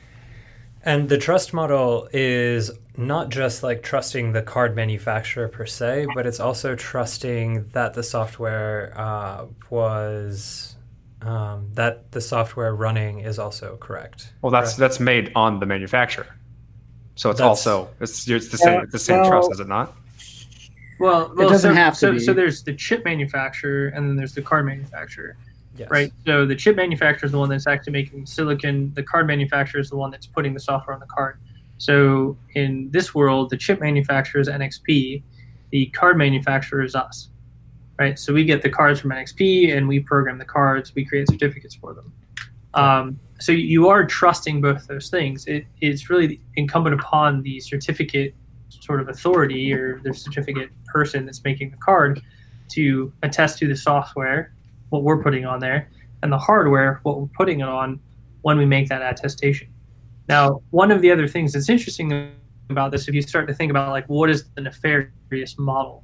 and the trust model is not just like trusting the card manufacturer per se, but it's also trusting that the software uh, was um, that the software running is also correct. Well, that's Correct. that's made on the manufacturer. So it's That's- also it's, it's the same it's the same well- trust, is it not? Well, well doesn't so, have to so, be. so there's the chip manufacturer and then there's the card manufacturer. yes. right? So the chip manufacturer is the one that's actually making silicon. The card manufacturer is the one that's putting the software on the card. So in this world, the chip manufacturer is NXP, the card manufacturer is us, right? So we get the cards from NXP and we program the cards. We create certificates for them. Um, so you are trusting both those things. It, it's really incumbent upon the certificate sort of authority or the certificate person that's making the card to attest to the software what we're putting on there, and the hardware, what we're putting it on when we make that attestation. Now, one of the other things that's interesting about this, if you start to think about like what is the nefarious model,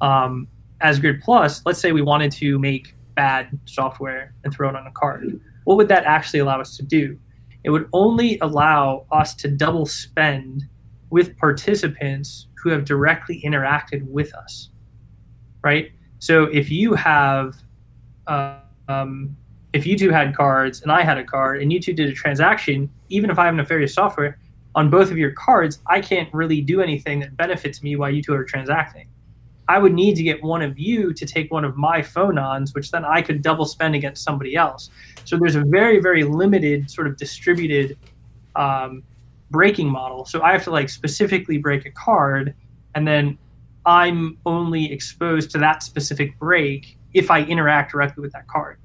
um, as Grid Plus, let's say we wanted to make bad software and throw it on a card. What would that actually allow us to do? It would only allow us to double spend with participants who have directly interacted with us, right? So if you have uh, um, if you two had cards and I had a card and you two did a transaction, even if I have nefarious software on both of your cards, I can't really do anything that benefits me while you two are transacting. I would need to get one of you to take one of my phonons, which then I could double spend against somebody else. So there's a very, very limited sort of distributed um, breaking model. So I have to like specifically break a card, and then I'm only exposed to that specific break if I interact directly with that card.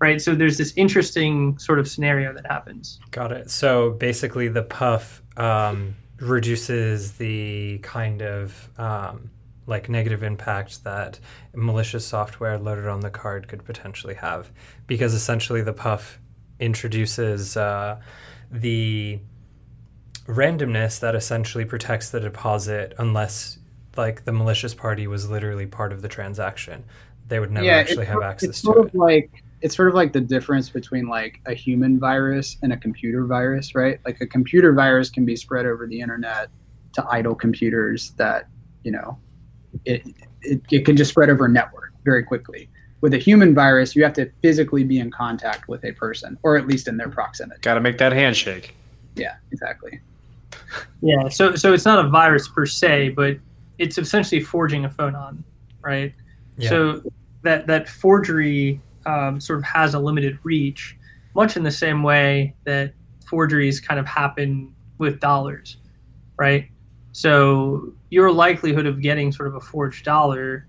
Right. So there's this interesting sort of scenario that happens. Got it. So basically, the PUF um, reduces the kind of um, like negative impact that malicious software loaded on the card could potentially have, because essentially the PUF introduces uh, the randomness that essentially protects the deposit unless like the malicious party was literally part of the transaction. They would never Yeah, actually have access it's to sort it. of like it's sort of like the difference between like a human virus and a computer virus, right? Like a computer virus can be spread over the internet to idle computers that you know it it, it can just spread over a network very quickly. With a human virus, you have to physically be in contact with a person, or at least in their proximity. Got to make that handshake. Yeah, exactly. Yeah, so so it's not a virus per se, but it's essentially forging a phonon, right? Yeah. So that that forgery um, sort of has a limited reach, much in the same way that forgeries kind of happen with dollars, right? So your likelihood of getting sort of a forged dollar,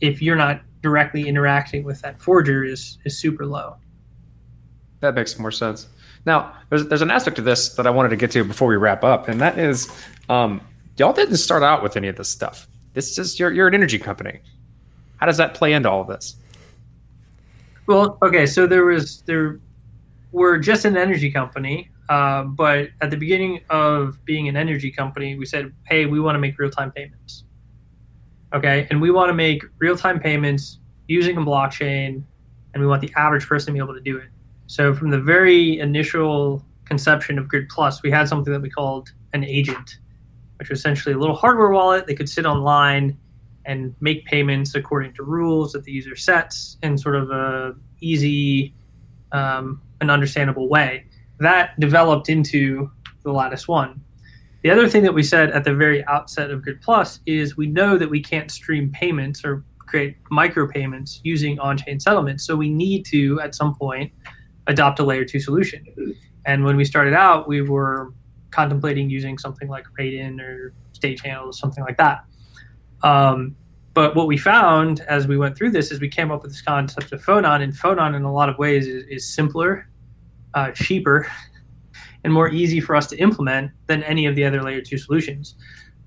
if you're not directly interacting with that forger, is is super low. That makes more sense. Now, there's there's an aspect of this that I wanted to get to before we wrap up, and that is, um, y'all didn't start out with any of this stuff. This is you're you're an energy company. How does that play into all of this? Well, okay, so there was there we're just an energy company, uh, but at the beginning of being an energy company, we said, hey, we want to make real time payments. Okay, and we want to make real time payments using a blockchain, and we want the average person to be able to do it. So from the very initial conception of Grid Plus, we had something that we called an agent, which was essentially a little hardware wallet that could sit online and make payments according to rules that the user sets in sort of a easy um, and understandable way. That developed into the Lattice One. The other thing that we said at the very outset of Grid Plus is we know that we can't stream payments or create micropayments using on-chain settlement. so we need to at some point adopt a layer two solution. And when we started out, we were contemplating using something like Raiden or State Channels, something like that. Um, but what we found as we went through this is we came up with this concept of Phonon, and Phonon in a lot of ways is, is simpler, uh, cheaper, and more easy for us to implement than any of the other layer two solutions.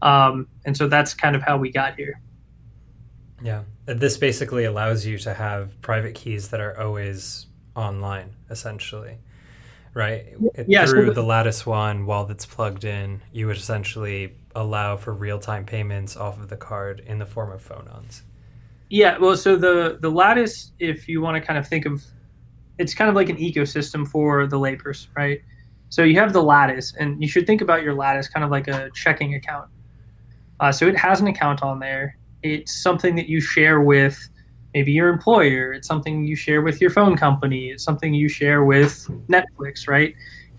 Um, and so that's kind of how we got here. Yeah. This basically allows you to have private keys that are always online, essentially. Right? Yeah, so Through the- the Lattice one, while it's plugged in, you would essentially allow for real time payments off of the card in the form of phonons. Yeah, well, so the the lattice, if you want to kind of think of, it's kind of like an ecosystem for the layperson, right? So you have the lattice, and you should think about your lattice kind of like a checking account. Uh, so it has an account on there. It's something that you share with maybe your employer. It's something you share with your phone company. It's something you share with Netflix, right?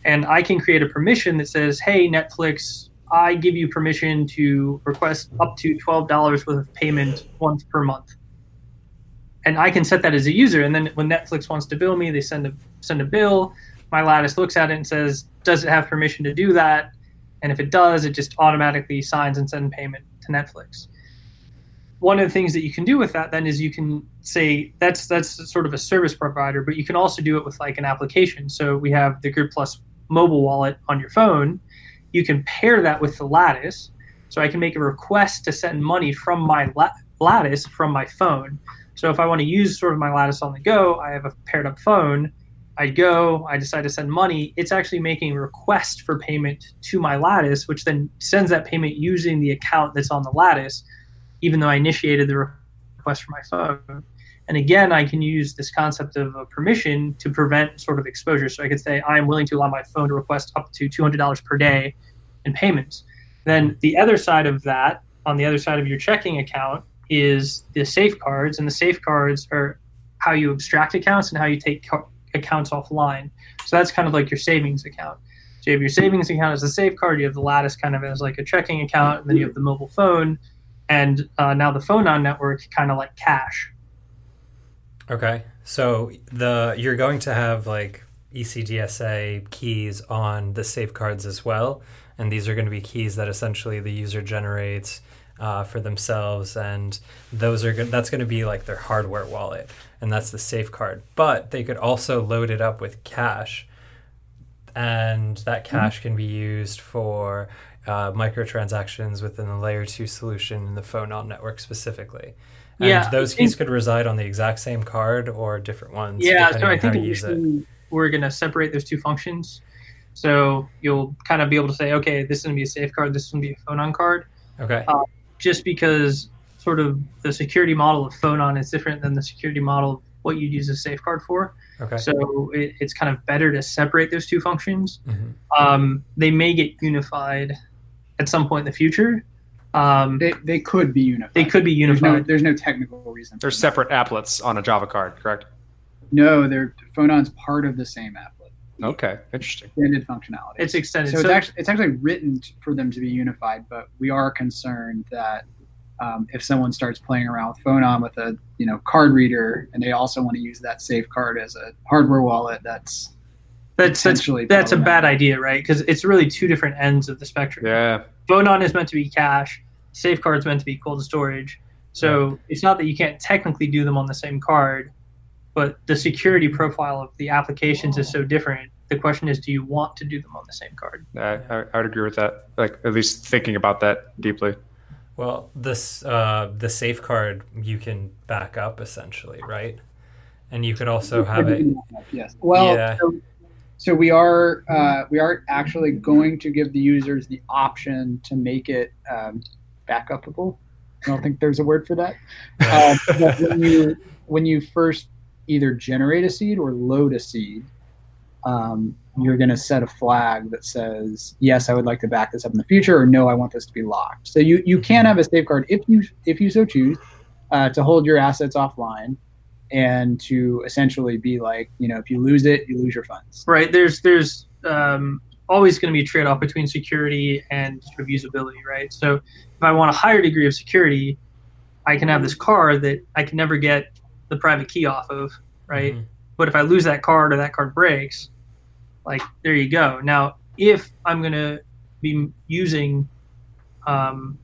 And I can create a permission that says, "Hey, Netflix, I give you permission to request up to twelve dollars worth of payment once per month." and I can set that as a user. And then when Netflix wants to bill me, they send a send a bill. My Lattice looks at it and says, "Does it have permission to do that?" And if it does, it just automatically signs and sends payment to Netflix. One of the things that you can do with that then is you can say that's that's sort of a service provider, but you can also do it with like an application. So we have the Grid Plus mobile wallet on your phone. You can pair that with the Lattice. So I can make a request to send money from my la- Lattice from my phone. So if I want to use sort of my Lattice on the go, I have a paired up phone. I go, I decide to send money. It's actually making a request for payment to my Lattice, which then sends that payment using the account that's on the Lattice, even though I initiated the request for my phone. And again, I can use this concept of a permission to prevent sort of exposure. So I could say, I am willing to allow my phone to request up to $200 per day in payments. Then the other side of that, on the other side of your checking account, is the SafeCards, and the SafeCards are how you abstract accounts and how you take co- accounts offline. So that's kind of like your savings account. So you have your savings account as a SafeCard, you have the Lattice kind of as like a checking account, and then you have the mobile phone, and uh, now the phonon network kind of like cash. Okay. So the you're going to have like ECDSA keys on the SafeCards as well, and these are going to be keys that essentially the user generates uh, for themselves, and those are good. That's going to be like their hardware wallet, and that's the SafeCard. But they could also load it up with cash, and that cash can be used for uh, microtransactions within the layer two solution in the Phonon network specifically. And Yeah, those keys could reside on the exact same card or different ones. Yeah, so I think how you use it. initially we're going to separate those two functions. So you'll kind of be able to say, okay, this is going to be a safe card, this is going to be a phonon card, Okay. uh, just because sort of the security model of phonon is different than the security model of what you'd use a SafeCard for. Okay. So it, it's kind of better to separate those two functions. Mhm. Um, they may get unified at some point in the future. Um, They, they could be unified. they could be There's no, unified. there's no technical reason. They're that. separate applets on a Java card, correct? No, they're Phonon's part of the same applet. Okay, interesting. Extended functionality. It's extended. so, So, it's actually it's actually written for them to be unified, but we are concerned that um, if someone starts playing around with Phonon with a you know card reader and they also want to use that safe card as a hardware wallet, that's that's that's, potentially that's a bad idea, right? Because it's really two different ends of the spectrum. Yeah, Phonon is meant to be cash. SafeCard's meant to be cold storage. So it's not that you can't technically do them on the same card, but the security profile of the applications is so different. The question is, do you want to do them on the same card? I, I, I would agree with that. Like at least thinking about that deeply. Well, this uh, the safe card you can back up essentially, right? And you could also have it. Yes. Well, Yeah. so, so we are uh, we are actually going to give the users the option to make it um, backupable. I don't think there's a word for that. Um, but when you when you first either generate a seed or load a seed, um, you're going to set a flag that says yes, I would like to back this up in the future, or no, I want this to be locked. So you you can have a SafeCard if you if you so choose uh, to hold your assets offline and to essentially be like, you know, if you lose it, you lose your funds. Right? There's there's um, always going to be a trade off between security and sort of usability, right? So if I want a higher degree of security, I can have this card that I can never get the private key off of, right? Mhm. But if I lose that card or that card breaks, like there you go. Now, if I'm going to be using um,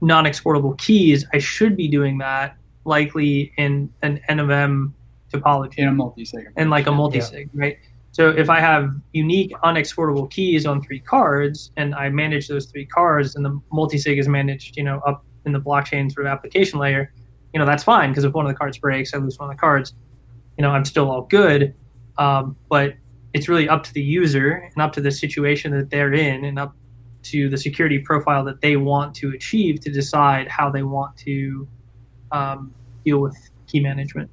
non-exportable keys, I should be doing that likely in an N of M topology In a multi-sig. and like a multi-sig, right? So if I have unique unexportable keys on three cards and I manage those three cards and the multi-sig is managed, you know, up in the blockchain sort of application layer, you know, that's fine because if one of the cards breaks, I lose one of the cards, you know, I'm still all good. Um, but it's really up to the user and up to the situation that they're in and up to the security profile that they want to achieve to decide how they want to um, deal with key management.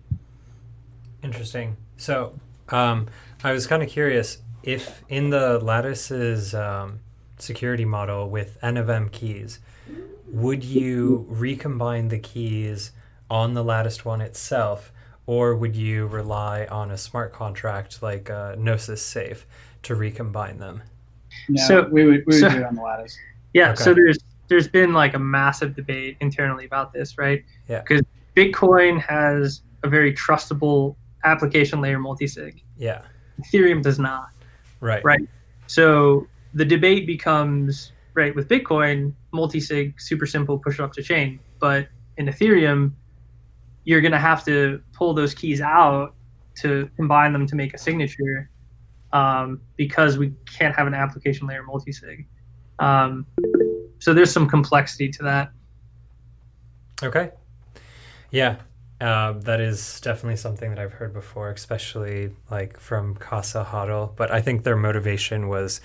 Interesting. So, um, I was kind of curious if in the Lattice's um, security model with N of M keys, would you recombine the keys on the Lattice one itself, or would you rely on a smart contract like uh, Gnosis Safe to recombine them? No, So- we would, we would so- do it on the lattice. Yeah, Okay. so there's there's been like a massive debate internally about this, right? Yeah. Because Bitcoin has a very trustable application layer multisig. Yeah. Ethereum does not. Right. Right. So the debate becomes right with Bitcoin, multisig, super simple, push it up to chain. But in Ethereum, you're gonna have to pull those keys out to combine them to make a signature, um, because we can't have an application layer multisig. Um, so there's some complexity to that. Okay. Yeah. Uh, that is definitely something that I've heard before, especially like from Casa Hodl. But I think their motivation was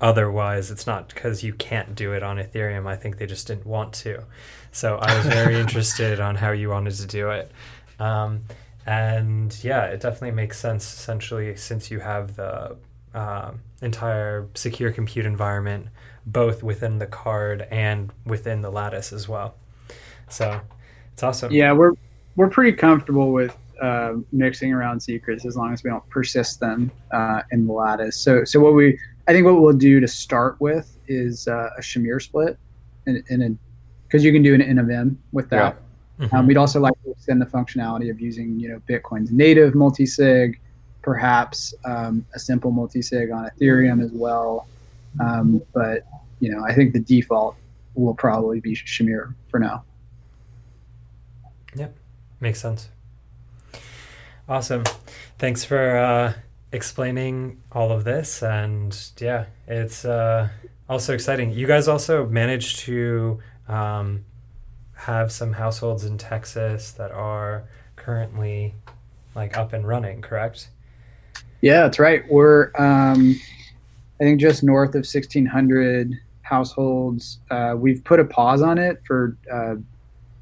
otherwise. It's not because you can't do it on Ethereum. I think they just didn't want to. So I was very interested on how you wanted to do it. Um, and yeah, it definitely makes sense essentially since you have the um entire secure compute environment both within the card and within the lattice as well. So it's awesome. Yeah, we're we're pretty comfortable with uh, mixing around secrets as long as we don't persist them uh, in the lattice. So so what we I think what we'll do to start with is uh, a Shamir split, and in because you can do an N of M with that. Mhm. Um, we'd also like to extend the functionality of using, you know, Bitcoin's native multi-sig, perhaps um, a simple multi-sig on Ethereum as well. Um, but you know, I think the default will probably be Shamir for now. Makes sense. Awesome. Thanks for uh, explaining all of this. And yeah, it's uh, also exciting. You guys also managed to um, have some households in Texas that are currently like up and running, correct? Yeah, that's right. We're, um, I think, just north of 1,600 households. Uh, we've put a pause on it for, uh,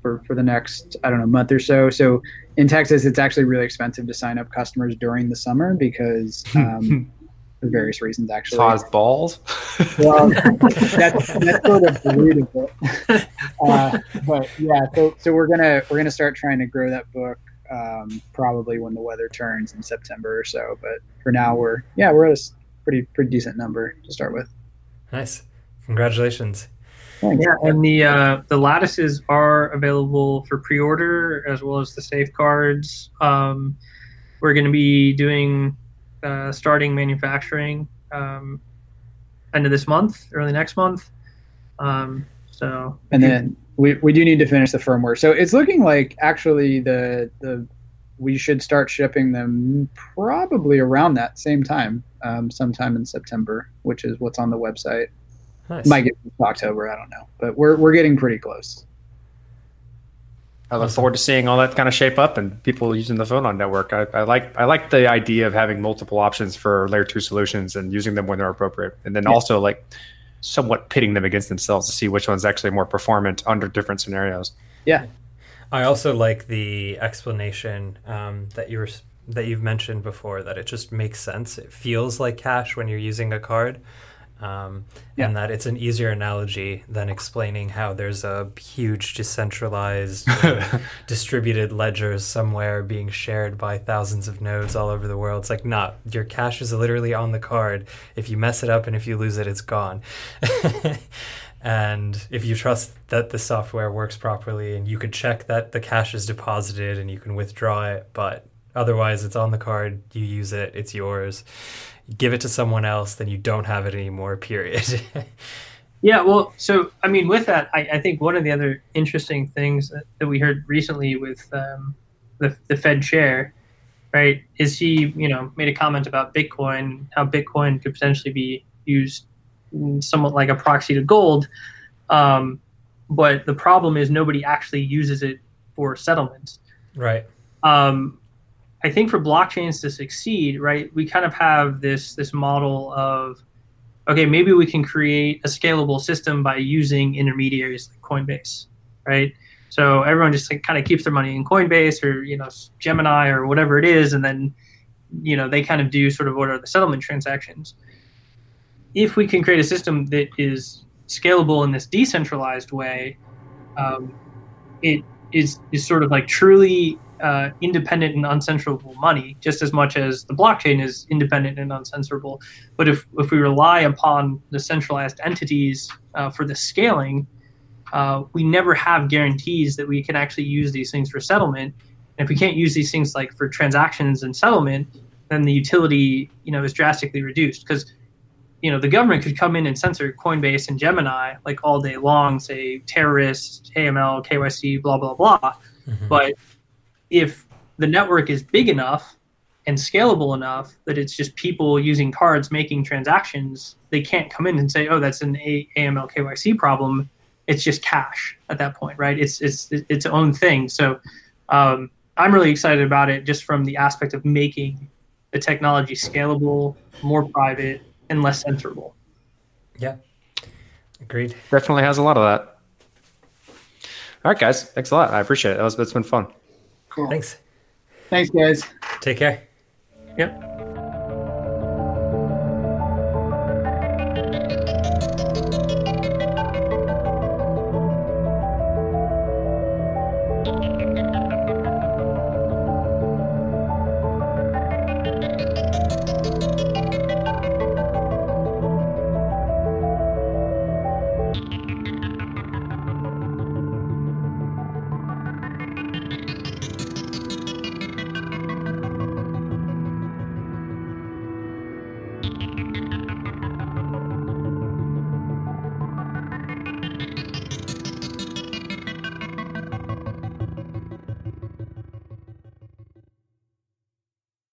for for the next, I don't know, month or so. So in Texas, it's actually really expensive to sign up customers during the summer because. Um, for various reasons, actually. Pause balls. well, that's, that's sort of the root of it. Uh, but yeah, so so we're gonna we're gonna start trying to grow that book um, probably when the weather turns in September or so. But for now, we're yeah we're at a s- pretty pretty decent number to start with. Nice. Congratulations. Thanks. Yeah, and the uh, the lattices are available for pre-order as well as the SafeCards. Um, we're going to be doing uh, starting manufacturing um, end of this month, early next month. Um, so and then we, we do need to finish the firmware. So it's looking like actually the the we should start shipping them probably around that same time, um, sometime in September, which is what's on the website. Nice. Might get October, I don't know, but we're we're getting pretty close. I look forward to seeing all that kind of shape up and people using the Phonon network. I, I like I like the idea of having multiple options for layer two solutions and using them when they're appropriate, and then Yeah. also like somewhat pitting them against themselves to see which one's actually more performant under different scenarios. Yeah, I also like the explanation um, that you were that you've mentioned before. That it just makes sense. It feels like cash when you're using a card, um, Yeah. and that it's an easier analogy than explaining how there's a huge decentralized, uh, distributed ledger somewhere being shared by thousands of nodes all over the world. It's like, nah, your cash is literally on the card. If you mess it up and if you lose it, it's gone. And if you trust that the software works properly and you could check that the cash is deposited and you can withdraw it, but otherwise it's on the card, you use it, it's yours. Give it to someone else, then you don't have it anymore, period. Yeah, well, so I mean, with that, I, I think one of the other interesting things that, that we heard recently with um, the, the Fed chair, right, is he, you know, made a comment about Bitcoin, how Bitcoin could potentially be used somewhat like a proxy to gold. Um, but the problem is nobody actually uses it for settlements right. um, I think for blockchains to succeed, right, we kind of have this this model of okay, maybe we can create a scalable system by using intermediaries like Coinbase, right? So everyone just like, kind of keeps their money in Coinbase or you know Gemini or whatever it is, and then you know they kind of do sort of what are the settlement transactions. If we can create a system that is scalable in this decentralized way, um, it is is sort of like truly uh, independent and uncensorable money, just as much as the blockchain is independent and uncensorable. But if, if we rely upon the centralized entities uh, for the scaling, uh, we never have guarantees that we can actually use these things for settlement. And if we can't use these things like for transactions and settlement, then the utility, you know, is drastically reduced because you know the government could come in and censor Coinbase and Gemini like all day long, say terrorists, AML, KYC, blah blah blah. Mhm. But if the network is big enough and scalable enough that it's just people using cards making transactions, they can't come in and say, "Oh, that's an A- AML KYC problem." It's just cash at that point, right? It's it's it's its own thing. So um, I'm really excited about it, just from the aspect of making the technology scalable, more private, and less censorable. Yeah. Agreed. Definitely has a lot of that. All right, guys. Thanks a lot. I appreciate it. That was, that's been fun. Cool. Thanks. Thanks, guys. Take care. Yep.